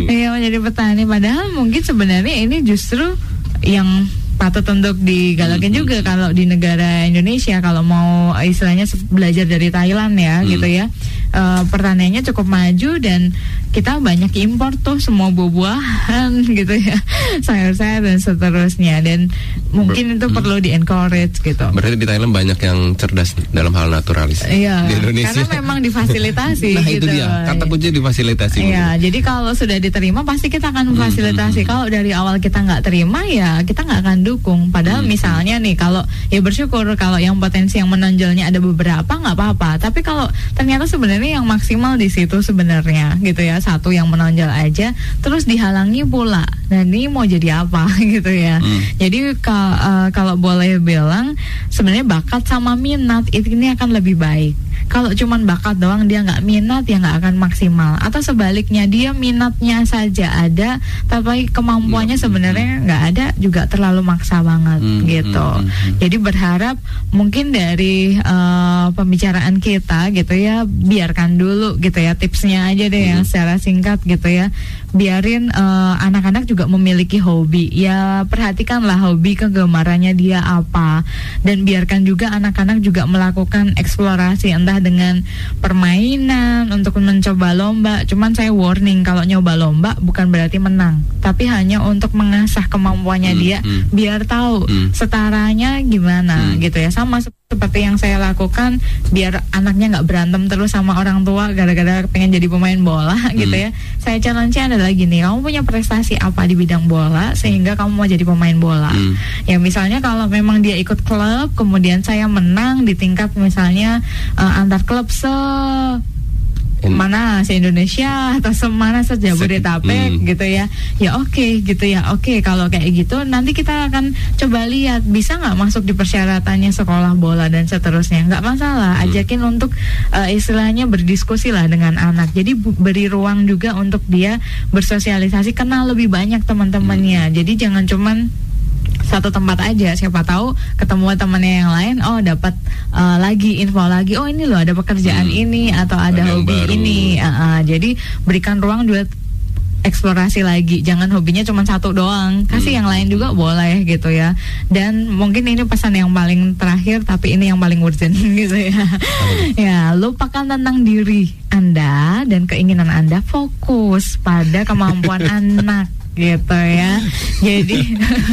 Iya, menjadi petani padahal mungkin sebenarnya ini justru yang patut untuk digalakin hmm. juga kalau di negara Indonesia kalau mau istilahnya belajar dari Thailand ya hmm. gitu ya uh, pertaniannya cukup maju dan kita banyak impor tuh semua buah-buahan gitu ya sayur-sayur dan seterusnya dan mungkin Ber itu hmm. perlu di encourage gitu berarti di Thailand banyak yang cerdas dalam hal naturalis iya di Indonesia karena memang difasilitasi nah gitu. itu dia kata kunci difasilitasi iya jadi kalau sudah diterima pasti kita akan memfasilitasi hmm. hmm kalau dari awal kita nggak terima ya kita nggak akan dukung padahal hmm. misalnya nih kalau ya bersyukur kalau yang potensi yang menonjolnya ada beberapa nggak apa-apa. Tapi kalau ternyata sebenarnya yang maksimal di situ sebenarnya gitu ya. Satu yang menonjol aja terus dihalangi pula. Dan ini mau jadi apa gitu ya. Hmm. jadi uh, kalau boleh bilang sebenarnya bakat sama minat itu ini akan lebih baik. Kalau cuman bakat doang dia nggak minat ya nggak akan maksimal. Atau sebaliknya dia minatnya saja ada tapi kemampuannya hmm. sebenarnya nggak ada juga terlalu maksa banget hmm, gitu hmm, hmm, hmm. jadi berharap mungkin dari uh, pembicaraan kita gitu ya biarkan dulu gitu ya tipsnya aja deh hmm. yang secara singkat gitu ya biarin eh, anak-anak uh, juga memiliki hobi ya perhatikanlah hobi kegemarannya dia apa dan biarkan juga anak-anak juga melakukan eksplorasi entah dengan permainan untuk mencoba lomba cuman saya warning kalau nyoba lomba bukan berarti menang tapi hanya untuk mengasah kemampuannya hmm, dia hmm. Biar tahu hmm. setaranya gimana hmm. gitu ya sama seperti yang saya lakukan biar anaknya nggak berantem terus sama orang tua gara-gara pengen jadi pemain bola hmm. gitu ya saya challenge adalah gini kamu punya prestasi apa di bidang bola sehingga kamu mau jadi pemain bola hmm. ya misalnya kalau memang dia ikut klub kemudian saya menang di tingkat misalnya uh, antar klub se mana se Indonesia atau semana saja Bodetabek hmm. gitu ya. Ya oke okay, gitu ya. Oke okay, kalau kayak gitu nanti kita akan coba lihat. Bisa nggak masuk di persyaratannya sekolah bola dan seterusnya? Nggak masalah. Hmm. ajakin untuk uh, istilahnya berdiskusi lah dengan anak. Jadi beri ruang juga untuk dia bersosialisasi. Kenal lebih banyak teman-temannya. Hmm. jadi jangan cuman satu tempat aja siapa tahu ketemu temannya yang lain oh dapat uh, lagi info lagi oh ini loh ada pekerjaan hmm. ini atau ada, ada hobi ini uh, uh, jadi berikan ruang juga eksplorasi lagi. Jangan hobinya cuma satu doang. Kasih Hmm. yang lain juga boleh gitu ya. Dan mungkin ini pesan yang paling terakhir tapi ini yang paling urgent gitu ya. ya, lupakan tentang diri Anda dan keinginan Anda fokus pada kemampuan anak gitu ya. Jadi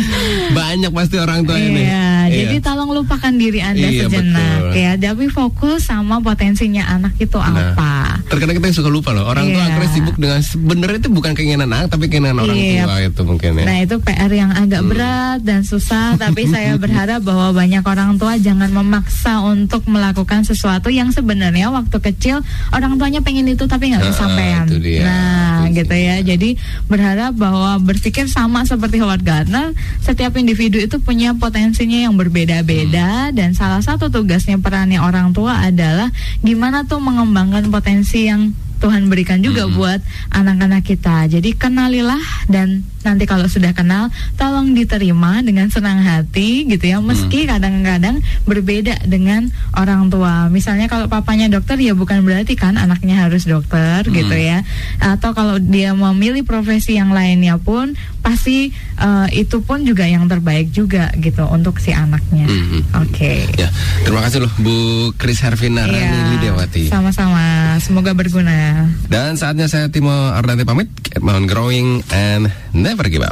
Banyak pasti orang tua ini. Iya, jadi tolong lupakan diri Anda Iya, sejenak betul. ya, tapi fokus sama potensinya anak itu Nah, apa. Terkadang kita suka lupa loh. Orang tua Iya. akhirnya sibuk dengan sebenarnya itu bukan keinginan anak tapi keinginan orang Iya. tua itu mungkin ya. Nah itu PR yang agak Hmm. berat dan susah Tapi saya berharap bahwa banyak orang tua jangan memaksa untuk melakukan sesuatu yang sebenarnya waktu kecil Orang tuanya pengen itu tapi nggak Ah, kesampaian itu dia. Nah Itu gitu sih. ya Jadi berharap bahwa berpikir sama seperti Howard Gardner Setiap individu itu punya potensinya yang berbeda-beda Hmm. Dan salah satu tugasnya perannya orang tua adalah Gimana tuh mengembangkan potensi yang Tuhan berikan juga Mhm. buat anak-anak kita. Jadi kenalilah dan nanti kalau sudah kenal, tolong diterima dengan senang hati gitu ya. Meski kadang-kadang berbeda dengan orang tua. Misalnya kalau papanya dokter ya bukan berarti kan anaknya harus dokter Hmm. gitu ya. Atau kalau dia memilih profesi yang lainnya pun pasti eh, itu pun juga yang terbaik juga gitu untuk si anaknya. Mhm. Oke. Ya, terima kasih loh Bu Kris Hervina Rani Iya, Lidiawati. Sama-sama. Semoga berguna. Dan saatnya saya Timo Ardante pamit. Keep on growing and never give up.